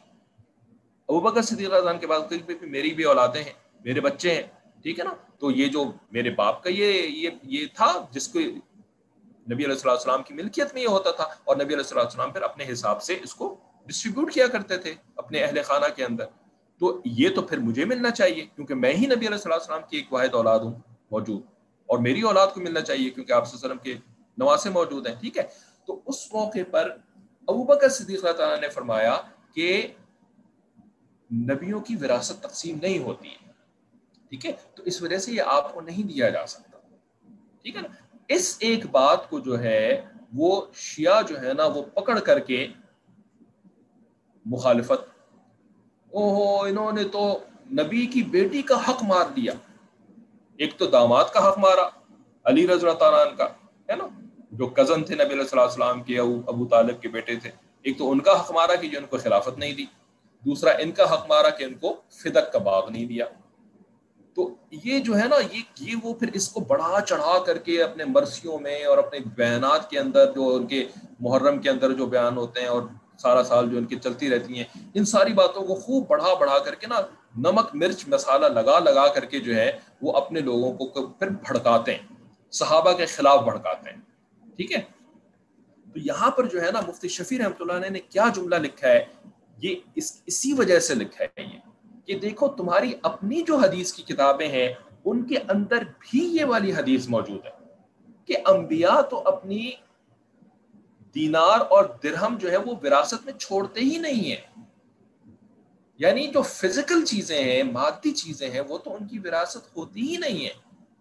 ابو بکر صدیق عنہ کے بعد میری بھی اولادیں ہیں، میرے بچے ہیں، ٹھیک ہے نا؟ تو یہ جو میرے باپ کا یہ یہ یہ تھا جس کو نبی علیہ السلام کی ملکیت میں یہ ہوتا تھا اور نبی علیہ السلام پھر اپنے حساب سے اس کو ڈسٹریبیوٹ کیا کرتے تھے اپنے اہل خانہ کے اندر۔ تو یہ تو پھر مجھے ملنا چاہیے کیونکہ میں ہی نبی علیہ السلام کی ایک واحد اولاد ہوں، موجود۔ اور میری اولاد کو ملنا چاہیے کیونکہ آپ وسلم کے نواسے موجود ہیں، ٹھیک ہے؟ تو اس موقع پر ابو بکر صدیق اللہ تعالیٰ نے فرمایا کہ نبیوں کی وراثت تقسیم نہیں ہوتی ہے، ٹھیک ہے؟ تو اس وجہ سے یہ آپ کو نہیں دیا جا سکتا، ٹھیک ہے نا؟ اس ایک بات کو جو ہے، وہ شیعہ جو ہے نا، وہ پکڑ کر کے مخالفت، اوہو، انہوں نے تو نبی کی بیٹی کا حق مار دیا۔ ایک تو داماد کا حق مارا، علی رضی اللہ تعالیٰ کا، ہے نا؟ جو کزن تھے نبی علیہ السلام کے ابو طالب کے بیٹے تھے، ایک تو ان کا حق مارا کہ جو ان کو خلافت نہیں دی، دوسرا ان کا حق مارا کہ ان کو فدق کا باغ نہیں دیا۔ تو یہ جو ہے نا، یہ یہ وہ پھر اس کو بڑھا چڑھا کر کے اپنے مرثیوں میں اور اپنے بیانات کے اندر جو ان کے محرم کے اندر جو بیان ہوتے ہیں اور سارا سال جو ان کی چلتی رہتی ہیں، ان ساری باتوں کو خوب بڑھا بڑھا کر کے نا نمک، مرچ، مسالہ لگا لگا کر کے جو ہے وہ اپنے لوگوں کو پھر بھڑکاتے ہیں، صحابہ کے خلاف بھڑکاتے ہیں، ٹھیک ہے؟ تو یہاں پر جو ہے نا مفتی شفیع رحمۃ اللہ علیہ نے کیا جملہ لکھا ہے؟ یہ اس، اسی وجہ سے لکھا ہے یہ کہ دیکھو تمہاری اپنی جو حدیث کی کتابیں ہیں، ان کے اندر بھی یہ والی حدیث موجود ہے کہ انبیاء تو اپنی دینار اور درہم جو ہے وہ وراثت میں چھوڑتے ہی نہیں ہیں۔ یعنی جو فزیکل چیزیں ہیں، مادی چیزیں ہیں، وہ تو ان کی وراثت ہوتی ہی نہیں ہے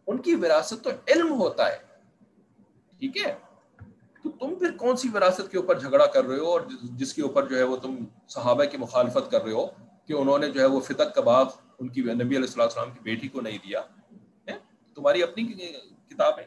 ان کی وراثت تو علم ہوتا ہے۔ ٹھیک ہے؟ تو تم پھر کون سی وراثت کے اوپر جھگڑا کر رہے ہو اور جس کے اوپر جو ہے وہ تم صحابہ کی مخالفت کر رہے ہو کہ انہوں نے جو ہے وہ فتق کباب ان کی نبی علیہ السلام کی بیٹی کو نہیں دیا؟ تمہاری اپنی کتاب ہے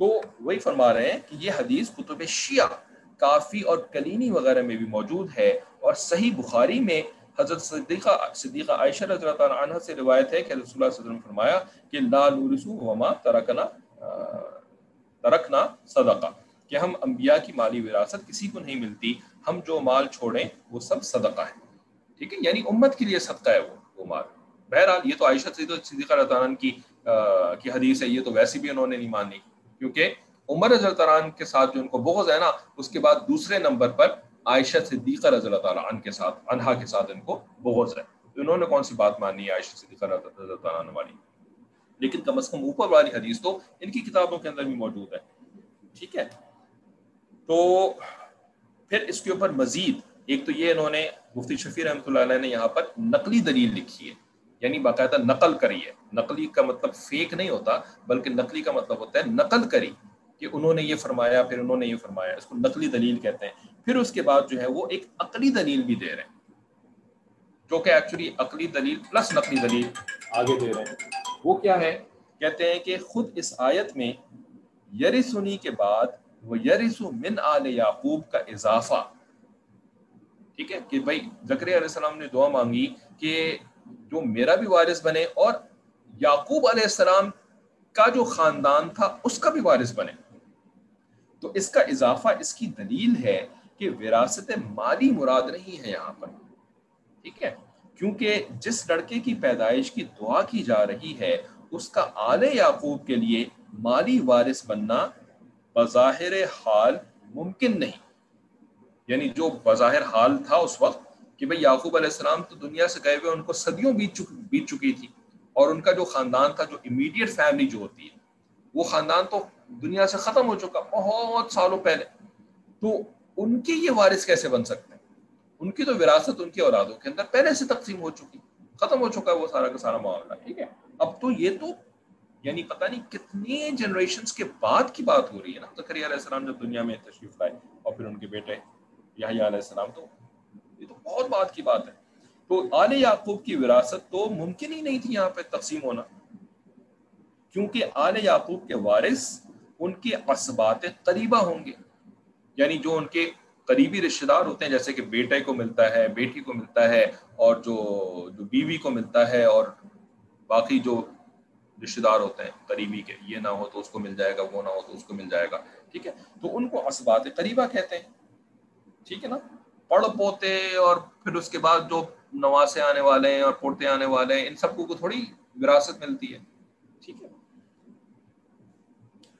تو وہی فرما رہے ہیں کہ یہ حدیث کتب شیعہ، کافی اور کلینی وغیرہ میں بھی موجود ہے اور صحیح بخاری میں حضرت صدیقہ صدیقہ عائشہ رضی اللہ تعالیٰ عنہ سے روایت ہے کہ رسول اللہ صلی اللہ علیہ وسلم فرمایا کہ لا نورسو وما ترکنا ترکنا صدقہ، کہ ہم انبیاء کی مالی وراثت کسی کو نہیں ملتی، ہم جو مال چھوڑیں وہ سب صدقہ ہے۔ ٹھیک ہے؟ یعنی امت کے لیے صدقہ ہے وہ وہ مال۔ بہرحال یہ تو عائشہ صدیقہ رضی اللہ عنہ کی کی حدیث ہے، یہ تو ویسی بھی انہوں نے نہیں مانی۔ کیونکہ عمر رضی اللہ عنہ کے ساتھ جو ان کو بغض ہے نا، اس کے بعد دوسرے نمبر پر عائشہ صدیقہ رضی اللہ تعالیٰ عنہ کے ساتھ انہا کے ساتھ ان کو بغض ہے۔ انہوں نے کون سی بات مانی ہے عائشہ صدیقہ رضی اللہ تعالیٰ عنہ والی؟ لیکن کم از کم اوپر والی حدیث تو ان کی کتابوں کے اندر بھی موجود ہے۔ ٹھیک ہے؟ تو پھر اس کے اوپر مزید، ایک تو یہ انہوں نے مفتی شفیع رحمۃ اللہ علیہ نے یہاں پر نقلی دلیل لکھی ہے۔ یعنی باقاعدہ نقل کری ہے۔ نقلی کا مطلب فیک نہیں ہوتا، بلکہ نقلی کا مطلب ہوتا ہے نقل کری، کہ انہوں نے یہ فرمایا، پھر انہوں نے یہ فرمایا، اس کو نقلی دلیل کہتے ہیں۔ پھر اس کے بعد جو ہے وہ ایک عقلی دلیل بھی دے رہے ہیں، جو کہ ایکچولی عقلی دلیل پلس نقلی دلیل آگے دے رہے ہیں۔ وہ کیا ہے؟ کہتے ہیں کہ خود اس آیت میں یریسنی کے بعد وہ یریسو من آل یعقوب کا اضافہ۔ ٹھیک ہے؟ کہ بھائی ذکر علیہ السلام نے دعا مانگی کہ جو میرا بھی وارث بنے اور یعقوب علیہ السلام کا جو خاندان تھا، اس کا بھی وارث بنے۔ تو اس کا اضافہ، اس کی دلیل ہے کہ وراثت مالی مراد نہیں ہے یہاں پر۔ ٹھیک ہے؟ کیونکہ جس لڑکے کی پیدائش کی دعا کی جا رہی ہے، اس کا آل یعقوب کے لیے مالی وارث بننا بظاہر حال ممکن نہیں۔ یعنی جو بظاہر حال تھا اس وقت کہ بھئی یعقوب علیہ السلام تو دنیا سے گئے ہوئے، ان کو صدیوں بیت بیت چکی تھی۔ اور ان کا جو خاندان تھا، جو امیڈیٹ فیملی جو ہوتی ہے، وہ خاندان تو دنیا سے ختم ہو چکا، بہت سالوں پہلے۔ تو ان کے یہ وارث کیسے بن سکتے ہیں؟ ان کی تو وراثت ان کی اولادوں کے اندر پہلے سے تقسیم ہو چکی، ختم ہو چکا ہے وہ سارا کا سارا معاملہ، ٹھیک ہے؟ اب تو یہ تو یعنی پتہ نہیں کتنے جنریشنز کے بعد کی بات ہو رہی ہے نا۔ زکریہ علیہ السلام جب دنیا میں تشریف لائے اور پھر ان کے بیٹے یحییٰ علیہ السلام تو یہ تو بہت بات کی بات ہے۔ تو آل یعقوب کی وراثت تو ممکن ہی نہیں تھی یہاں پہ تقسیم ہونا۔ کیونکہ آل یعقوب کے وارث ان کے اسبات قریبہ ہوں گے۔ یعنی جو ان کے قریبی رشتہ دار ہوتے ہیں، جیسے کہ بیٹے کو ملتا ہے، بیٹی کو ملتا ہے، اور جو جو بیوی کو ملتا ہے، اور باقی جو رشتہ دار ہوتے ہیں قریبی کے، یہ نہ ہو تو اس کو مل جائے گا، وہ نہ ہو تو اس کو مل جائے گا۔ ٹھیک ہے؟ تو ان کو اسبات قریبہ کہتے ہیں۔ ٹھیک ہے نا؟ پڑ پوتے اور پھر اس کے بعد جو نواسے آنے والے ہیں اور پوتے آنے والے ہیں، ان سب کو تھوڑی وراثت ملتی ہے۔ ٹھیک ہے۔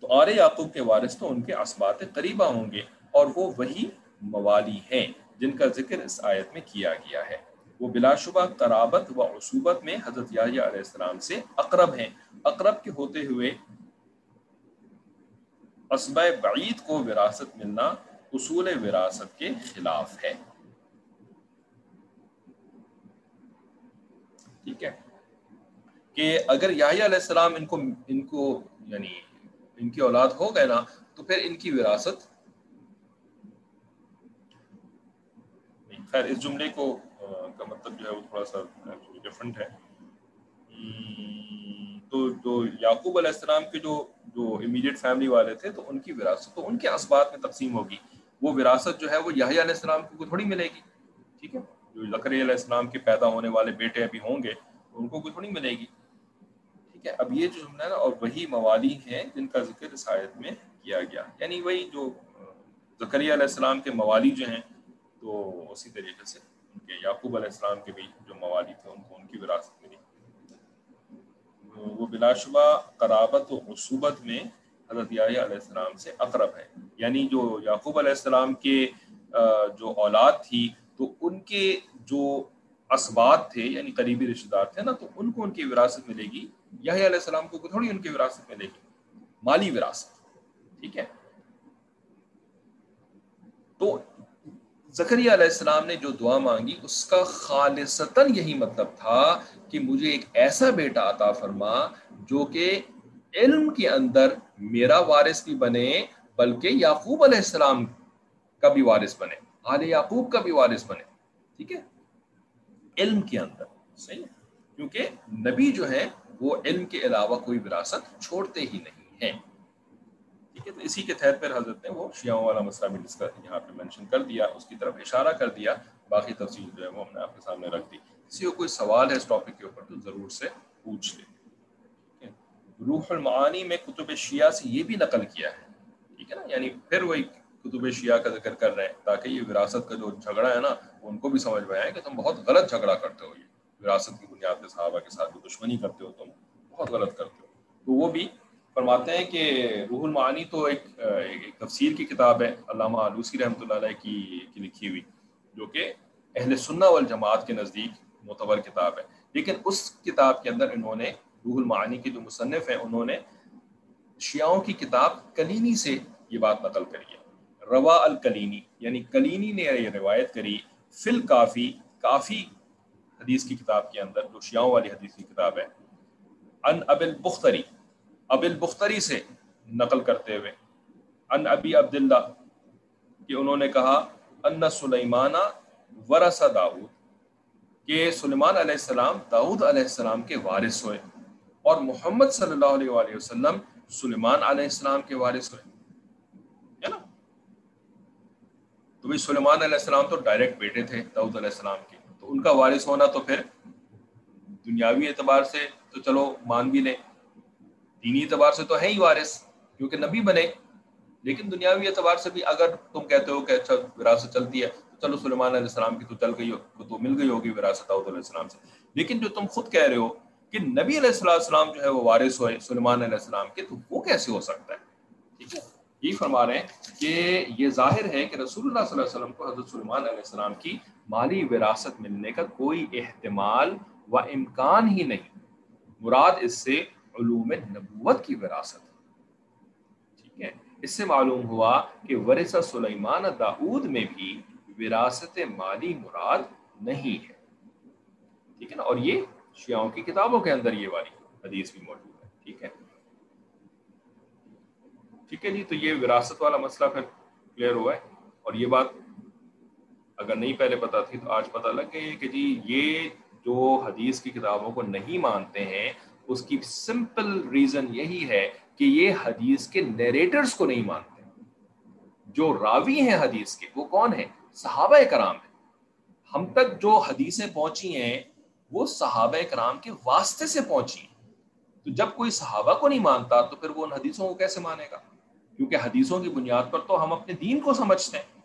تو آر یعقوب کے وارث تو ان کے اسبات قریبہ ہوں گے اور وہ وہی موالی ہیں جن کا ذکر اس آیت میں کیا گیا ہے۔ وہ بلا شبہ قرابت و عصوبت میں حضرت علیہ السلام سے اقرب ہیں۔ اقرب کے ہوتے ہوئے اسبہ بعید کو وراثت ملنا اصول وراثت کے خلاف ہے۔ ٹھیک ہے۔ کہ اگر یاہی علیہ السلام ان کو ان کو یعنی ان کی اولاد ہو گئے نا، تو پھر ان کی وراثت خیر، اس جملے کو کا مطلب جو ہے وہ تھوڑا سا ڈفرنٹ ہے۔ تو جو یعقوب علیہ السلام کے جو جو امیڈیٹ فیملی والے تھے، تو ان کی وراثت، تو ان کے اسبات میں تقسیم ہوگی۔ وہ وراثت جو ہے، وہ یحییٰ علیہ السلام کو تھوڑی ملے گی۔ ٹھیک ہے؟ جو زکری علیہ السلام کے پیدا ہونے والے بیٹے ابھی ہوں گے ان کو کوئی تھوڑی ملے گی۔ ٹھیک ہے؟ اب یہ جو جملہ ہے نا، اور وہی موالی ہیں جن کا ذکر اس آیت میں کیا گیا۔ یعنی وہی جو زکریہ علیہ السلام کے موالی جو ہیں، تو اسی طریقے سے ان کے یعقوب علیہ السلام کے بھی جو موالی تھے، ان کو ان کی وراثت ملی۔ وہ بلا شبہ قرابت و عصوبت میں حضرت علیہ السلام سے اقرب ہے۔ یعنی جو یعقوب علیہ السلام کے جو اولاد تھی، تو ان کے جو اسبات تھے یعنی قریبی رشتے دار تھے نا، تو ان کو ان کی وراثت ملے گی۔ یحییٰ علیہ السلام کو تھوڑی ان کی وراثت ملے گی، مالی وراثت، ٹھیک ہے؟ تو زکریہ علیہ السلام نے جو دعا مانگی، اس کا خالصتاً یہی مطلب تھا کہ مجھے ایک ایسا بیٹا عطا فرما جو کہ علم کے اندر میرا وارث بھی بنے، بلکہ یعقوب علیہ السلام کا بھی وارث بنے، آل یعقوب کا بھی وارث بنے، ٹھیک ہے؟ علم کے اندر، صحیح ہے؟ کیونکہ نبی جو ہے وہ علم کے علاوہ کوئی وراثت چھوڑتے ہی نہیں ہیں۔ ٹھیک ہے، تو اسی کے تحت پر حضرت نے وہ شیعوں والا مسئلہ بھی ڈسکس یہاں پہ مینشن کر دیا، اس کی طرف اشارہ کر دیا، باقی تفصیل جو ہے وہ ہم نے آپ کے سامنے رکھ دی۔ کسی کو کوئی سوال ہے اس ٹاپک کے اوپر تو ضرور سے پوچھ لیں۔ روح المعانی میں کتب شیعہ سے یہ بھی نقل کیا ہے۔ ٹھیک ہے نا یعنی پھر وہی کتب شیعہ کا ذکر کر رہے ہیں، تاکہ یہ وراثت کا جو جھگڑا ہے نا ان کو بھی سمجھ میں آئے کہ تم بہت غلط جھگڑا کرتے ہو۔ یہ وراثت کی بنیاد پہ صحابہ کے ساتھ جو دشمنی کرتے ہو تم، بہت غلط کرتے ہو۔ تو وہ بھی فرماتے ہیں کہ روح المعانی تو ایک ایک تفسیر کی کتاب ہے، علامہ آلوسی رحمۃ اللہ علیہ کی کی لکھی ہوئی، جو کہ اہل سنہ والجماعت کے نزدیک معتبر کتاب ہے۔ لیکن اس کتاب کے اندر انہوں نے، روح المعانی کے جو مصنف ہیں، انہوں نے شیعوں کی کتاب کلینی سے یہ بات نقل کری ہے۔ روا الکلینی یعنی کلینی نے یہ روایت کری، فل کافی کافی حدیث کی کتاب کے اندر، جو شیعوں والی حدیث کی کتاب ہے۔ ان اب البختری اب البختری سے نقل کرتے ہوئے۔ ان ابی عبداللہ، کہ انہوں نے کہا، ان سلیمانہ ورث داود کہ سلیمان علیہ السلام داود علیہ السلام کے وارث ہوئے اور محمد صلی اللہ علیہ وآلہ وسلم سلیمان علیہ السلام کے وارث ہوئے۔ ہے نا؟ تو بھائی سلیمان علیہ السلام تو ڈائریکٹ بیٹے تھے داؤد علیہ السلام کے۔ تو ان کا وارث ہونا تو پھر دنیاوی اعتبار سے تو چلو مان بھی لیں۔ دینی اعتبار سے تو ہے ہی وارث، کیونکہ نبی بنے۔ لیکن دنیاوی اعتبار سے بھی اگر تم کہتے ہو کہ اچھا وراثت چلتی ہے، تو چلو سلیمان علیہ السلام کی تو چل گئی ہو تو مل گئی ہوگی وراثت علیہ السلام سے۔ لیکن جو تم خود کہہ رہے ہو کہ نبی علیہ السلام جو ہے وہ وارث ہوئے، سلیمان علیہ السلام کے، تو وہ کیسے ہو سکتا ہے؟ ٹھیک ہے؟ یہ فرما رہے ہیں کہ یہ ظاہر ہے کہ رسول اللہ صلی اللہ علیہ وسلم کو حضرت سلمان علیہ السلام کی مالی وراثت ملنے کا کوئی احتمال و امکان ہی نہیں۔ مراد اس سے علوم نبوت کی وراثت ٹھیک ہے؟ اس سے معلوم ہوا کہ ورثہ سلیمان داود میں بھی وراثت مالی مراد نہیں ہے۔ ٹھیک ہے نا؟ اور یہ شیعوں کی کتابوں کے اندر یہ والی حدیث بھی موجود ہے۔ ٹھیک ہے؟ ٹھیک ہے جی تو یہ وراثت والا مسئلہ پھر کلیئر ہوا ہے۔ اور یہ بات اگر نہیں پہلے پتا تھی تو آج پتہ لگ گئی کہ جی یہ جو حدیث کی کتابوں کو نہیں مانتے ہیں اس کی سمپل ریزن یہی ہے کہ یہ حدیث کے نیریٹرز کو نہیں مانتے۔ جو راوی ہیں حدیث کے، وہ کون ہیں؟ صحابہ کرام ہیں۔ ہم تک جو حدیثیں پہنچی ہیں، وہ صحابہ کرام کے واسطے سے پہنچی ہیں۔ تو جب کوئی صحابہ کو نہیں مانتا، تو پھر وہ ان حدیثوں کو کیسے مانے گا؟ کیونکہ حدیثوں کی بنیاد پر تو ہم اپنے دین کو سمجھتے ہیں۔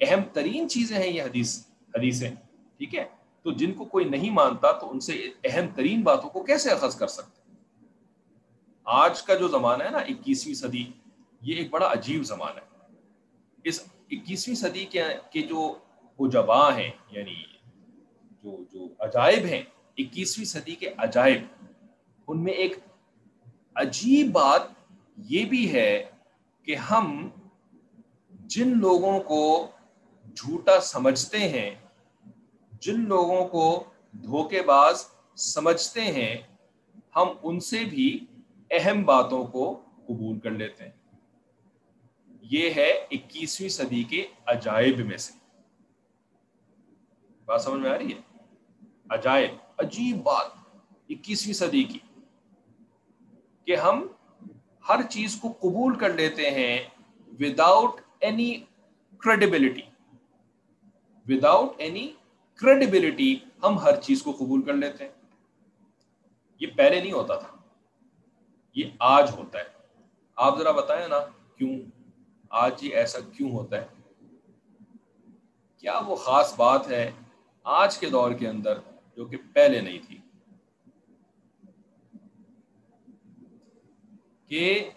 اہم ترین چیزیں ہیں یہ حدیث، حدیثیں۔ ٹھیک ہے؟ تو جن کو کوئی نہیں مانتا تو ان سے اہم ترین باتوں کو کیسے اخذ کر سکتے آج کا جو زمانہ ہے نا، اکیسویں صدی، یہ ایک بڑا عجیب زمانہ ہے۔ اس اکیسویں صدی کے جو اجبا ہیں یعنی جو جو عجائب ہیں، اکیسویں صدی کے عجائب، ان میں ایک عجیب بات یہ بھی ہے کہ ہم جن لوگوں کو جھوٹا سمجھتے ہیں جن لوگوں کو دھوکے باز سمجھتے ہیں، ہم ان سے بھی اہم باتوں کو قبول کر لیتے ہیں۔ یہ ہے اکیسویں صدی کے عجائب میں سے۔ بات سمجھ میں آ رہی ہے؟ عجائب، عجیب بات اکیسویں صدی کی۔ کہ ہم ہر چیز کو قبول کر لیتے ہیں without any credibility without any credibility ہم ہر چیز کو قبول کر لیتے ہیں۔ یہ پہلے نہیں ہوتا تھا۔ یہ آج ہوتا ہے۔ آپ ذرا بتائیں نا، کیوں؟ آج یہ ایسا کیوں ہوتا ہے؟ کیا وہ خاص بات ہے آج کے دور کے اندر جو کہ پہلے نہیں تھی؟ کہ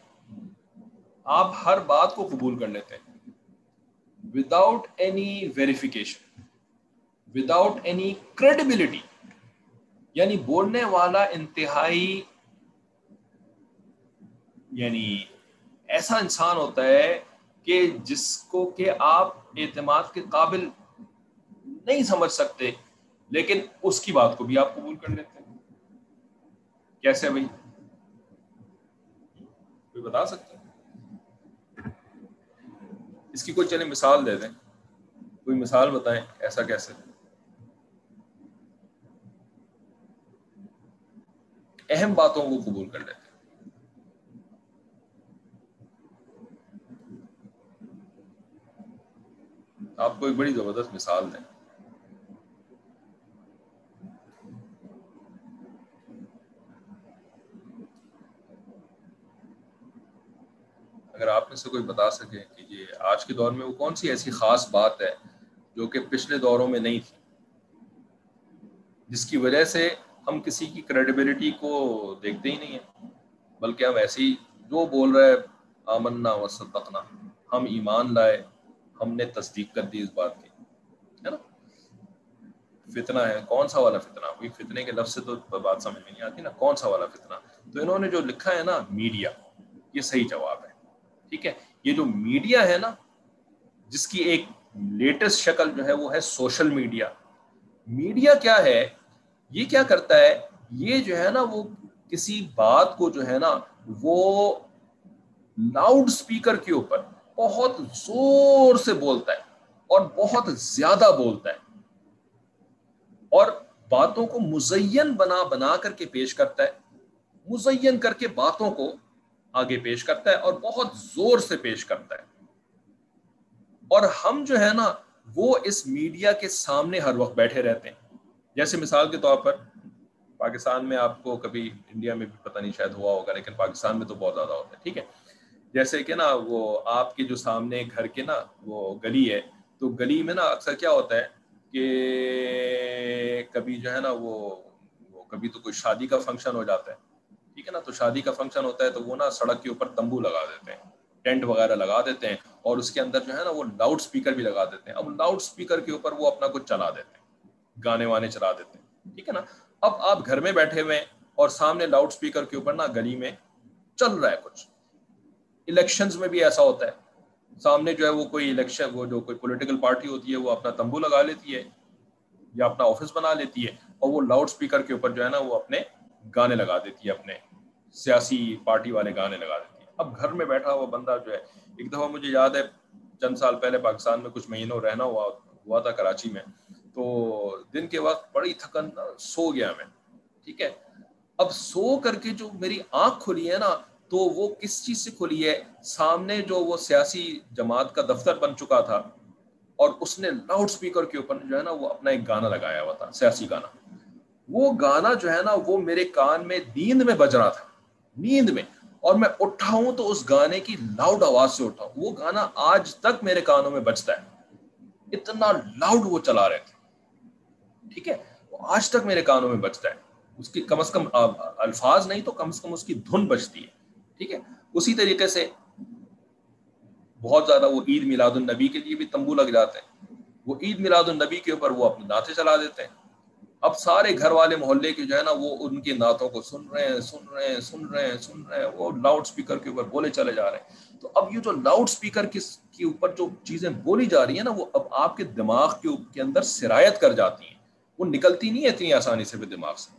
آپ ہر بات کو قبول کر لیتے ہیں۔ Without any verification without any credibility یعنی بولنے والا انتہائی یعنی ایسا انسان ہوتا ہے کہ جس کو کہ آپ اعتماد کے قابل نہیں سمجھ سکتے، لیکن اس کی بات کو بھی آپ قبول کر لیتے ہیں۔ کیسے بھائی؟ کوئی بتا سکتے اس کی کوئی چلے مثال دے دیں۔ کوئی مثال بتائیں ایسا کیسے؟ اہم باتوں کو قبول کر لیتے آپ کو ایک بڑی زبردست مثال دیں۔ اگر آپ میں سے کوئی بتا سکے کہ یہ آج کے دور میں وہ کون سی ایسی خاص بات ہے جو کہ پچھلے دوروں میں نہیں تھی، جس کی وجہ سے ہم کسی کی کریڈیبلٹی کو دیکھتے ہی نہیں ہیں۔ بلکہ ہم ایسی جو بول رہے آمنا و صدقنا، ہم ایمان لائے، ہم نے تصدیق کر دی اس بات کی، ہے نا؟ فتنہ ہے، کون سا والا فتنہ؟ کوئی فتنے کے لفظ سے تو بات سمجھ میں نہیں آتی نا، کون سا والا فتنہ؟ تو انہوں نے جو لکھا ہے نا میڈیا یہ صحیح جواب ہے، ٹھیک ہے؟ یہ جو میڈیا ہے نا، جس کی ایک لیٹسٹ شکل جو ہے، وہ ہے سوشل میڈیا میڈیا کیا ہے؟ یہ کیا کرتا ہے؟ یہ جو ہے نا وہ کسی بات کو جو ہے نا وہ لاؤڈ اسپیکر کے اوپر بہت زور سے بولتا ہے اور بہت زیادہ بولتا ہے اور باتوں کو مزین بنا بنا کر کے پیش کرتا ہے، مزین کر کے باتوں کو آگے پیش کرتا ہے اور بہت زور سے پیش کرتا ہے۔ اور ہم جو ہے نا وہ اس میڈیا کے سامنے ہر وقت بیٹھے رہتے ہیں۔ جیسے مثال کے طور پر پاکستان میں آپ کو کبھی انڈیا میں بھی پتہ نہیں شاید ہوا ہوگا، لیکن پاکستان میں تو بہت زیادہ ہوتا ہے، ٹھیک ہے؟ جیسے کہ نا وہ آپ کے جو سامنے گھر کے نا وہ گلی ہے، تو گلی میں نا اکثر کیا ہوتا ہے کہ کبھی جو ہے نا وہ کبھی تو کوئی شادی کا فنکشن ہو جاتا ہے، ٹھیک ہے نا؟ تو شادی کا فنکشن ہوتا ہے تو وہ نا سڑک کے اوپر تمبو لگا دیتے ہیں، ٹینٹ وغیرہ لگا دیتے ہیں اور اس کے اندر جو ہے نا وہ لاؤڈ اسپیکر بھی لگا دیتے ہیں، اب لاؤڈ اسپیکر کے اوپر وہ اپنا کچھ چلا دیتے ہیں۔ گانے وانے چلا دیتے ہیں۔ ٹھیک ہے نا؟ اب آپ گھر میں بیٹھے ہوئے ہیں اور سامنے لاؤڈ اسپیکر کے اوپر نا گلی میں چل رہا ہے کچھ۔ الیکشنز میں بھی ایسا ہوتا ہے۔ سامنے جو ہے وہ کوئی الیکشن، وہ جو کوئی پولیٹیکل پارٹی ہوتی ہے، وہ اپنا تمبو لگا لیتی ہے یا اپنا آفس بنا لیتی ہے اور وہ لاؤڈ اسپیکر کے اوپر جو ہے نا وہ اپنے گانے لگا دیتی ہے، اپنے سیاسی پارٹی والے گانے لگا دیتی ہے۔ اب گھر میں بیٹھا ہوا بندہ جو ہے، ایک دفعہ مجھے یاد ہے، چند سال پہلے پاکستان میں کچھ مہینوں رہنا ہوا ہوا تھا کراچی میں۔ تو دن کے وقت بڑی تھکن، سو گیا میں، ٹھیک ہے؟ اب سو کر کے جو میری آنکھ کھلی ہے نا، تو وہ کس چیز سے کھلی ہے؟ سامنے جو وہ سیاسی جماعت کا دفتر بن چکا تھا اور اس نے لاؤڈ اسپیکر کے اوپر جو ہے نا وہ اپنا ایک گانا لگایا ہوا تھا، سیاسی گانا۔ وہ گانا جو ہے نا وہ میرے کان میں نیند میں بج رہا تھا، نیند میں۔ اور میں اٹھا ہوں تو اس گانے کی لاؤڈ آواز سے اٹھا ہوں۔ وہ گانا آج تک میرے کانوں میں بجتا ہے۔ اتنا لاؤڈ وہ چلا رہے تھے۔ ٹھیک ہے؟ وہ آج تک میرے کانوں میں بجتا ہے۔ اس کی کم از کم الفاظ نہیں تو کم از کم اس کی دھن بجتی ہے۔ ٹھیک ہے؟ اسی طریقے سے بہت زیادہ وہ عید میلاد النبی کے لیے بھی تمبو لگ جاتے ہیں۔ وہ عید میلاد النبی کے اوپر وہ اپنے نعتیں چلا دیتے ہیں۔ اب سارے گھر والے محلے کے جو ہے نا، وہ ان کے نعتوں کو سن رہے ہیں، سن رہے ہیں، سن رہے ہیں، سن رہے ہیں۔ وہ لاؤڈ اسپیکر کے اوپر بولے چلے جا رہے ہیں۔ تو اب یہ جو لاؤڈ اسپیکر کے اوپر جو چیزیں بولی جا رہی ہیں نا، وہ اب آپ کے دماغ کے اندر سرایت کر جاتی ہیں۔ وہ نکلتی نہیں ہے اتنی آسانی سے دماغ سے۔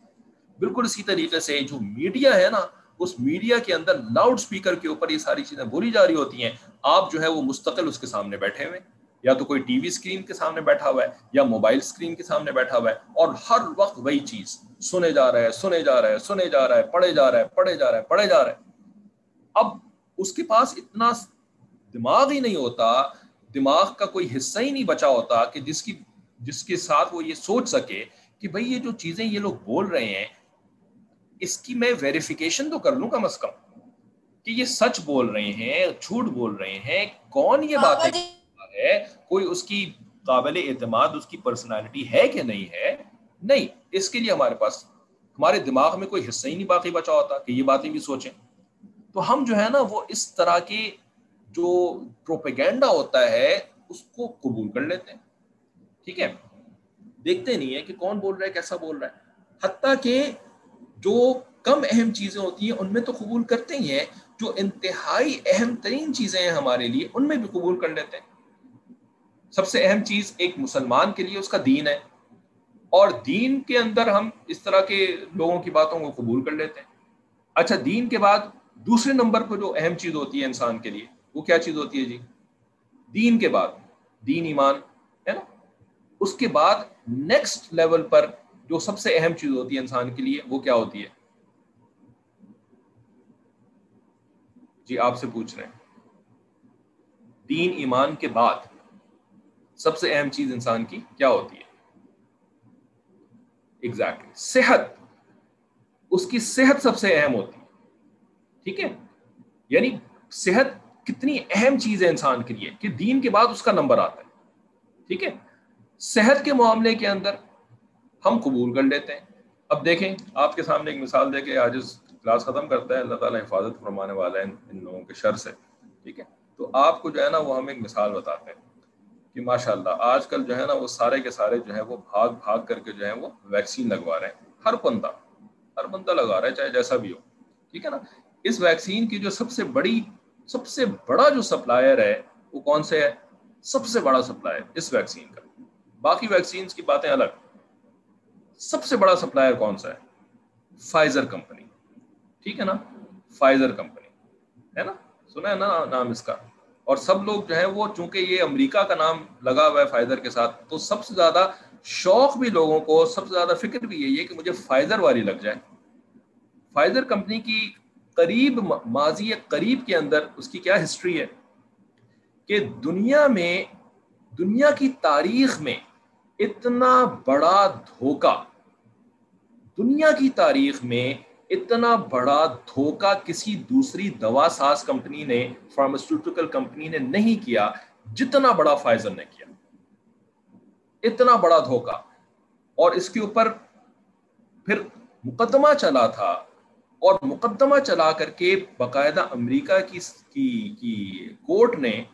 بالکل اسی طریقے سے جو میڈیا ہے نا، اس میڈیا کے اندر لاؤڈ اسپیکر کے اوپر یہ ساری چیزیں بولی جا رہی ہوتی ہیں۔ آپ جو ہے وہ مستقل اس کے سامنے بیٹھے ہوئے یا تو کوئی ٹی وی اسکرین کے سامنے بیٹھا ہوا ہے یا موبائل اسکرین کے سامنے بیٹھا ہوا ہے۔ اور ہر وقت وہی چیز سنے جا رہا ہے، سنے جا رہا ہے، سنے جا رہا ہے، پڑھے جا رہا ہے، پڑھے جا رہا ہے، پڑھے جا رہا ہے۔ اب اس کے پاس اتنا دماغ ہی نہیں ہوتا، دماغ کا کوئی حصہ ہی نہیں بچا ہوتا کہ جس کی جس کے ساتھ وہ یہ سوچ سکے کہ بھائی یہ جو چیزیں یہ لوگ بول رہے ہیں اس کی میں ویریفیکیشن تو کر لوں کم از کم کہ یہ سچ بول رہے ہیں جھوٹ بول رہے ہیں کون یہ بات ہے؟ کوئی اس کی قابل اعتماد اس کی پرسنالٹی ہے کہ نہیں ہے؟ نہیں اس کے لیے ہمارے پاس ہمارے دماغ میں کوئی حصہ ہی نہیں باقی بچا ہوتا کہ یہ باتیں بھی سوچیں۔ تو ہم جو ہے نا وہ اس طرح کے جو پروپیگینڈا ہوتا ہے اس کو قبول کر لیتے ہیں۔ ٹھیک ہے؟ دیکھتے نہیں ہے کہ کون بول رہا ہے، کیسا بول رہا ہے۔ حتیٰ کہ جو کم اہم چیزیں ہوتی ہیں، ان میں تو قبول کرتے ہی ہیں۔ جو انتہائی اہم ترین چیزیں ہیں ہمارے لیے، ان میں بھی قبول کر لیتے ہیں۔ سب سے اہم چیز ایک مسلمان کے لیے اس کا دین ہے۔ اور دین کے اندر ہم اس طرح کے لوگوں کی باتوں کو قبول کر لیتے ہیں۔ اچھا دین کے بعد دوسرے نمبر پر جو اہم چیز ہوتی ہے انسان کے لیے، وہ کیا چیز ہوتی ہے جی؟ دین کے بعد، دین ایمان۔ اس کے بعد نیکسٹ لیول پر جو سب سے اہم چیز ہوتی ہے انسان کے لیے، وہ کیا ہوتی ہے؟ جی آپ سے پوچھ رہے ہیں۔ دین ایمان کے بعد سب سے اہم چیز انسان کی کیا ہوتی ہے؟ Exactly exactly. صحت. اس کی صحت سب سے اہم ہوتی ہے۔ ٹھیک ہے؟ یعنی صحت کتنی اہم چیز ہے انسان کے لیے کہ دین کے بعد اس کا نمبر آتا ہے۔ ٹھیک ہے؟ صحت کے معاملے کے اندر ہم قبول کر لیتے ہیں۔ اب دیکھیں، آپ کے سامنے ایک مثال دے کے آج کلاس ختم کرتا ہے۔ اللہ تعالیٰ حفاظت فرمانے والا ہے ان لوگوں کے شر سے۔ ٹھیک ہے؟ تو آپ کو جو ہے نا وہ ہم ایک مثال بتاتے ہیں کہ ماشاء اللہ آج کل جو ہے نا وہ سارے کے سارے جو ہے وہ بھاگ بھاگ کر کے جو ہے وہ ویکسین لگوا رہے ہیں۔ ہر بندہ ہر بندہ لگا رہا ہے، چاہے جیسا بھی ہو۔ ٹھیک ہے نا؟ اس ویکسین کی جو سب سے بڑی، سب سے بڑا جو سپلائر ہے، وہ کون سے ہے؟ سب سے بڑا سپلائر اس ویکسین کا۔ باقی ویکسینس کی باتیں الگ۔ سب سے بڑا سپلائر کون سا ہے؟ فائزر کمپنی ٹھیک ہے نا؟ فائزر کمپنی ہے نا؟ سنا ہے نا نام اس کا؟ اور سب لوگ جو ہے وہ چونکہ یہ امریکہ کا نام لگا ہوا ہے فائزر کے ساتھ، تو سب سے زیادہ شوق بھی لوگوں کو، سب سے زیادہ فکر بھی یہی ہے کہ مجھے فائزر والی لگ جائے۔ فائزر کمپنی کی قریب ماضی قریب کے اندر اس کی کیا ہسٹری ہے؟ کہ دنیا میں، دنیا کی تاریخ میں اتنا بڑا دھوکہ۔ دنیا کی تاریخ میں اتنا بڑا دھوکہ کسی دوسری دوا ساز کمپنی نے فارماسیوٹیکل کمپنی نے نہیں کیا جتنا بڑا فائزر نے کیا۔ اتنا بڑا دھوکہ۔ اور اس کے اوپر پھر مقدمہ چلا تھا۔ اور مقدمہ چلا کر کے باقاعدہ امریکہ کی کی کورٹ نے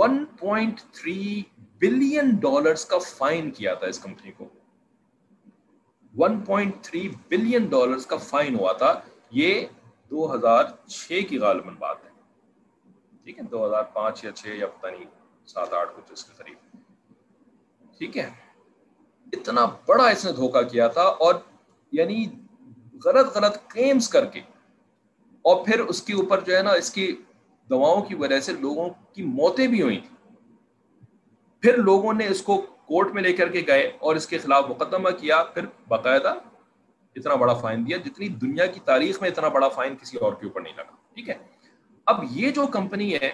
1.3 بلین ڈالرز کا فائن کیا تھا اس کمپنی کو؟ 1.3 بلین ڈالرز کا فائن ہوا تھا، یہ دو ہزار چھ کی غالباً بات ہے۔ ٹھیک ہے، دو ہزار پانچ یا چھ یا پتہ نہیں، سات آٹھ کچھ اس کے قریب۔ ٹھیک ہے، اتنا بڑا اس نے دھوکہ کیا تھا اور یعنی غلط غلط کلیمز کر کے۔ اور پھر اس کے اوپر جو ہے نا، اس کی دواؤں کی وجہ سے لوگوں کی موتیں بھی ہوئی تھیں۔ پھر لوگوں نے اس کو کورٹ میں لے کر کے گئے اور اس کے خلاف مقدمہ کیا، پھر باقاعدہ اتنا بڑا فائن دیا جتنی دنیا کی تاریخ میں اتنا بڑا فائن کسی اور کے اوپر نہیں لگا، ٹھیک ہے؟ اب یہ جو کمپنی ہے،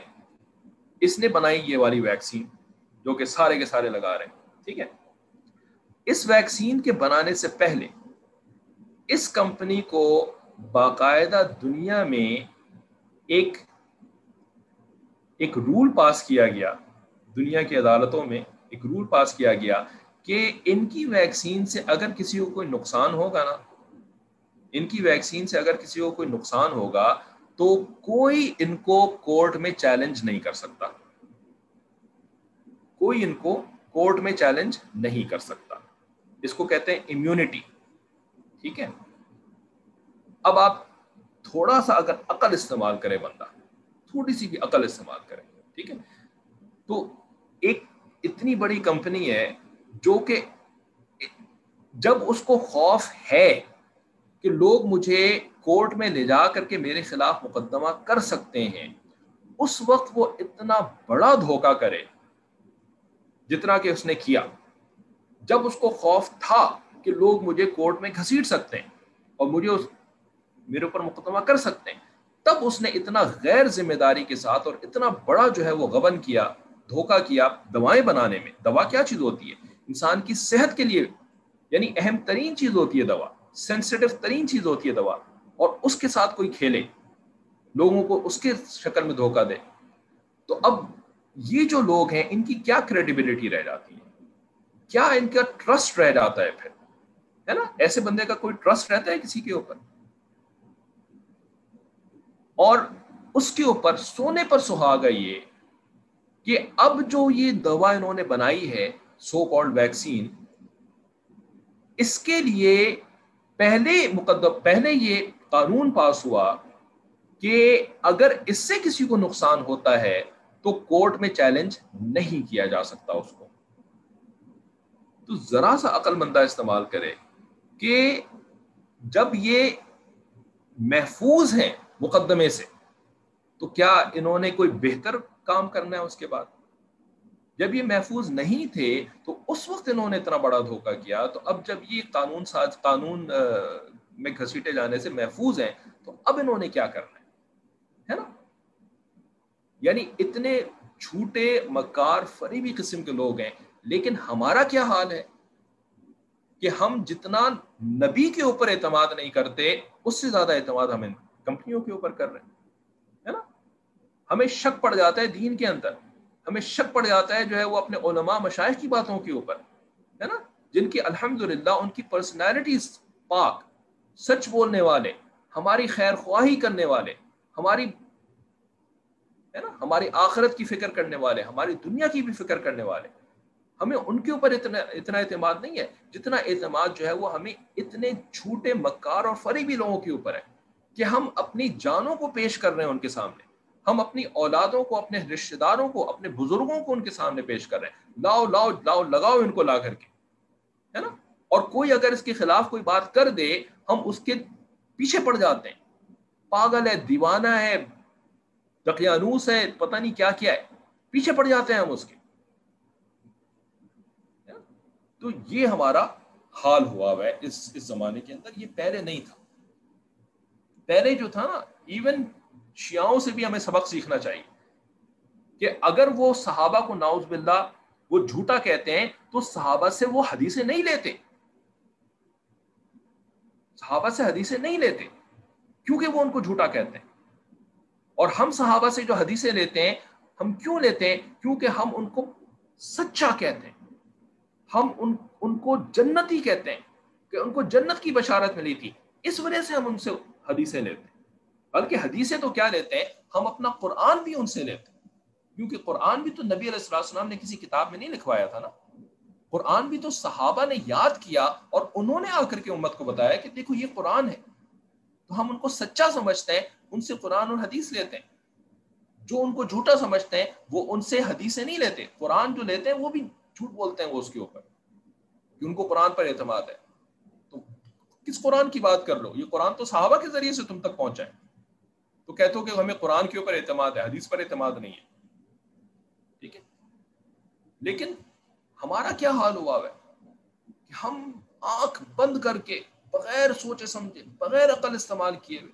اس نے بنائی یہ والی ویکسین جو کہ سارے کے سارے لگا رہے ہیں، ٹھیک ہے؟ اس ویکسین کے بنانے سے پہلے اس کمپنی کو باقاعدہ دنیا میں ایک ایک رول پاس کیا گیا دنیا کی عدالتوں میں ایک رول پاس کیا گیا کہ ان کی ویکسین سے اگر کسی کو کوئی نقصان ہوگا نا، ان کی ویکسین سے اگر کسی کو کوئی نقصان ہوگا تو کوئی ان کو کورٹ میں چیلنج نہیں کر سکتا۔ کوئی ان کو کورٹ میں چیلنج نہیں کر سکتا۔ اس کو کہتے ہیں امیونٹی ٹھیک ہے؟ اب آپ تھوڑا سا اگر عقل استعمال کرے بندہ، تھوڑی سی بھی عقل استعمال کرے ٹھیک ہے؟ تو ایک اتنی بڑی کمپنی ہے جو کہ جب اس کو خوف ہے کہ لوگ مجھے کورٹ میں لے جا کر کے میرے خلاف مقدمہ کر سکتے ہیں، اس وقت وہ اتنا بڑا دھوکہ کرے جتنا کہ اس نے کیا۔ جب اس کو خوف تھا کہ لوگ مجھے کورٹ میں گھسیٹ سکتے ہیں اور مجھے اس میرے اوپر مقدمہ کر سکتے ہیں، تب اس نے اتنا غیر ذمہ داری کے ساتھ اور اتنا بڑا جو ہے وہ غبن کیا۔ دھوکہ کیا دوائیں بنانے میں، دوا کیا چیز ہوتی ہے؟ انسان کی صحت کے لیے یعنی اہم ترین چیز ہوتی ہے دوا سینسٹیو ترین چیز ہوتی ہے دوا، اور اس کے ساتھ کوئی کھیلے، لوگوں کو اس کے شکل میں دھوکہ دے۔ تو اب یہ جو لوگ ہیں، ان کی کیا کریڈیبلٹی رہ جاتی ہے؟ کیا ان کا ٹرسٹ رہ جاتا ہے پھر؟ ہے نا؟ ایسے بندے کا کوئی ٹرسٹ رہتا ہے کسی کے اوپر؟ اور اس کے اوپر سونے پر سہاگا یہ کہ اب جو یہ دوا انہوں نے بنائی ہے سو کالڈ ویکسین اس کے لیے پہلے مقدم، پہلے یہ قانون پاس ہوا کہ اگر اس سے کسی کو نقصان ہوتا ہے تو کورٹ میں چیلنج نہیں کیا جا سکتا اس کو۔ تو ذرا سا عقل مندہ استعمال کرے کہ جب یہ محفوظ ہیں مقدمے سے، تو کیا انہوں نے کوئی بہتر کام کرنا ہے اس کے بعد۔ جب یہ محفوظ نہیں تھے تو اس وقت انہوں نے اتنا بڑا دھوکہ کیا۔ تو اب جب یہ قانون ساز، قانون میں گھسیٹے جانے سے محفوظ ہیں، تو اب انہوں نے کیا کرنا ہے؟ نا؟ یعنی اتنے جھوٹے مکار فریبی قسم کے لوگ ہیں، لیکن ہمارا کیا حال ہے؟ کہ ہم جتنا نبی کے اوپر اعتماد نہیں کرتے، اس سے زیادہ اعتماد ہمیں کمپنیوں کے اوپر کر رہے ہیں۔ ہمیں شک پڑ جاتا ہے دین کے اندر۔ ہمیں شک پڑ جاتا ہے جو ہے وہ اپنے علماء مشاہد کی باتوں کے اوپر، ہے نا؟ جن کی الحمد ان کی پرسنالٹیز پاک، سچ بولنے والے، ہماری خیر خواہی کرنے والے، ہماری، ہے نا؟ ہماری آخرت کی فکر کرنے والے، ہماری دنیا کی بھی فکر کرنے والے۔ ہمیں ان کے اوپر اتنا اتنا اعتماد نہیں ہے جتنا اعتماد جو ہے وہ ہمیں اتنے جھوٹے مکار اور فریبی لوگوں کے اوپر ہے کہ ہم اپنی جانوں کو پیش کر رہے ہیں ان کے سامنے۔ ہم اپنی اولادوں کو، اپنے رشتے داروں کو، اپنے بزرگوں کو ان کے سامنے پیش کر رہے ہیں۔ لاؤ لاؤ لاؤ، لگاؤ ان کو لا کر کے، ہے نا؟ اور کوئی اگر اس کے خلاف کوئی بات کر دے، ہم اس کے پیچھے پڑ جاتے ہیں۔ پاگل ہے، دیوانہ ہے، دقیانوس ہے، پتہ نہیں کیا کیا ہے۔ پیچھے پڑ جاتے ہیں ہم اس کے۔ تو یہ ہمارا حال ہوا ہوا ہے اس اس زمانے کے اندر۔ یہ پہلے نہیں تھا۔ پہلے جو تھا نا ایون شیاؤں سے بھی ہمیں سبق سیکھنا چاہیے کہ اگر وہ صحابہ کو ناؤز باللہ وہ جھوٹا کہتے ہیں تو صحابہ سے وہ حدیثیں نہیں لیتے۔ صحابہ سے حدیثیں نہیں لیتے کیونکہ وہ ان کو جھوٹا کہتے ہیں۔ اور ہم صحابہ سے جو حدیثیں لیتے ہیں، ہم کیوں لیتے ہیں؟ کیونکہ ہم ان کو سچا کہتے ہیں۔ ہم ان ان کو جنتی کہتے ہیں کہ ان کو جنت کی بشارت ملی تھی۔ اس وجہ سے ہم ان سے حدیثیں لیتے ہیں۔ بلکہ حدیثیں تو کیا لیتے ہیں؟ ہم اپنا قرآن بھی ان سے لیتے ہیں۔ کیونکہ قرآن بھی تو نبی علیہ السلام نے کسی کتاب میں نہیں لکھوایا تھا نا۔ قرآن بھی تو صحابہ نے یاد کیا اور انہوں نے آ کر کے امت کو بتایا کہ دیکھو یہ قرآن ہے۔ تو ہم ان کو سچا سمجھتے ہیں، ان سے قرآن اور حدیث لیتے ہیں۔ جو ان کو جھوٹا سمجھتے ہیں، وہ ان سے حدیثیں نہیں لیتے۔ قرآن جو لیتے ہیں، وہ بھی جھوٹ بولتے ہیں وہ اس کے اوپر۔ کہ ان کو قرآن پر اعتماد ہے۔ تو کس قرآن کی بات کر لو؟ یہ قرآن تو صحابہ کے ذریعے سے تم تک پہنچا ہے۔ تو کہتے ہو کہ ہمیں قرآن کے اوپر اعتماد ہے، حدیث پر اعتماد نہیں ہے۔ ٹھیک ہے۔ لیکن ہمارا کیا حال ہوا ہے؟ کہ ہم آنکھ بند کر کے بغیر سوچے سمجھے، بغیر عقل استعمال کیے ہوئے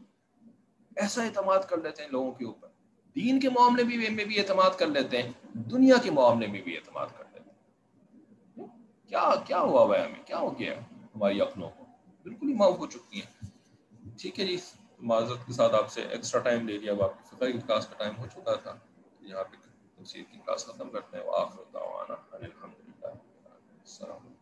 ایسا اعتماد کر لیتے ہیں لوگوں کے اوپر۔ دین کے معاملے بھی میں بھی اعتماد کر لیتے ہیں، دنیا کے معاملے میں بھی اعتماد کر لیتے ہیں۔ کیا کیا ہوا ہوا ہے ہمیں؟ کیا ہو گیا ہماری عقلوں کو۔ بالکل ہی معاف ہو چکی ہیں۔ ٹھیک ہے جی۔ معذرت کے ساتھ آپ سے ایکسٹرا ٹائم لے لیا، اب آپ کی فقہ کی کلاس کا ٹائم ہو چکا تھا۔ یہاں پہ تفسیر کی کلاس ختم کرتے ہیں۔ وہ آخر دعوانا الحمد للہ السلام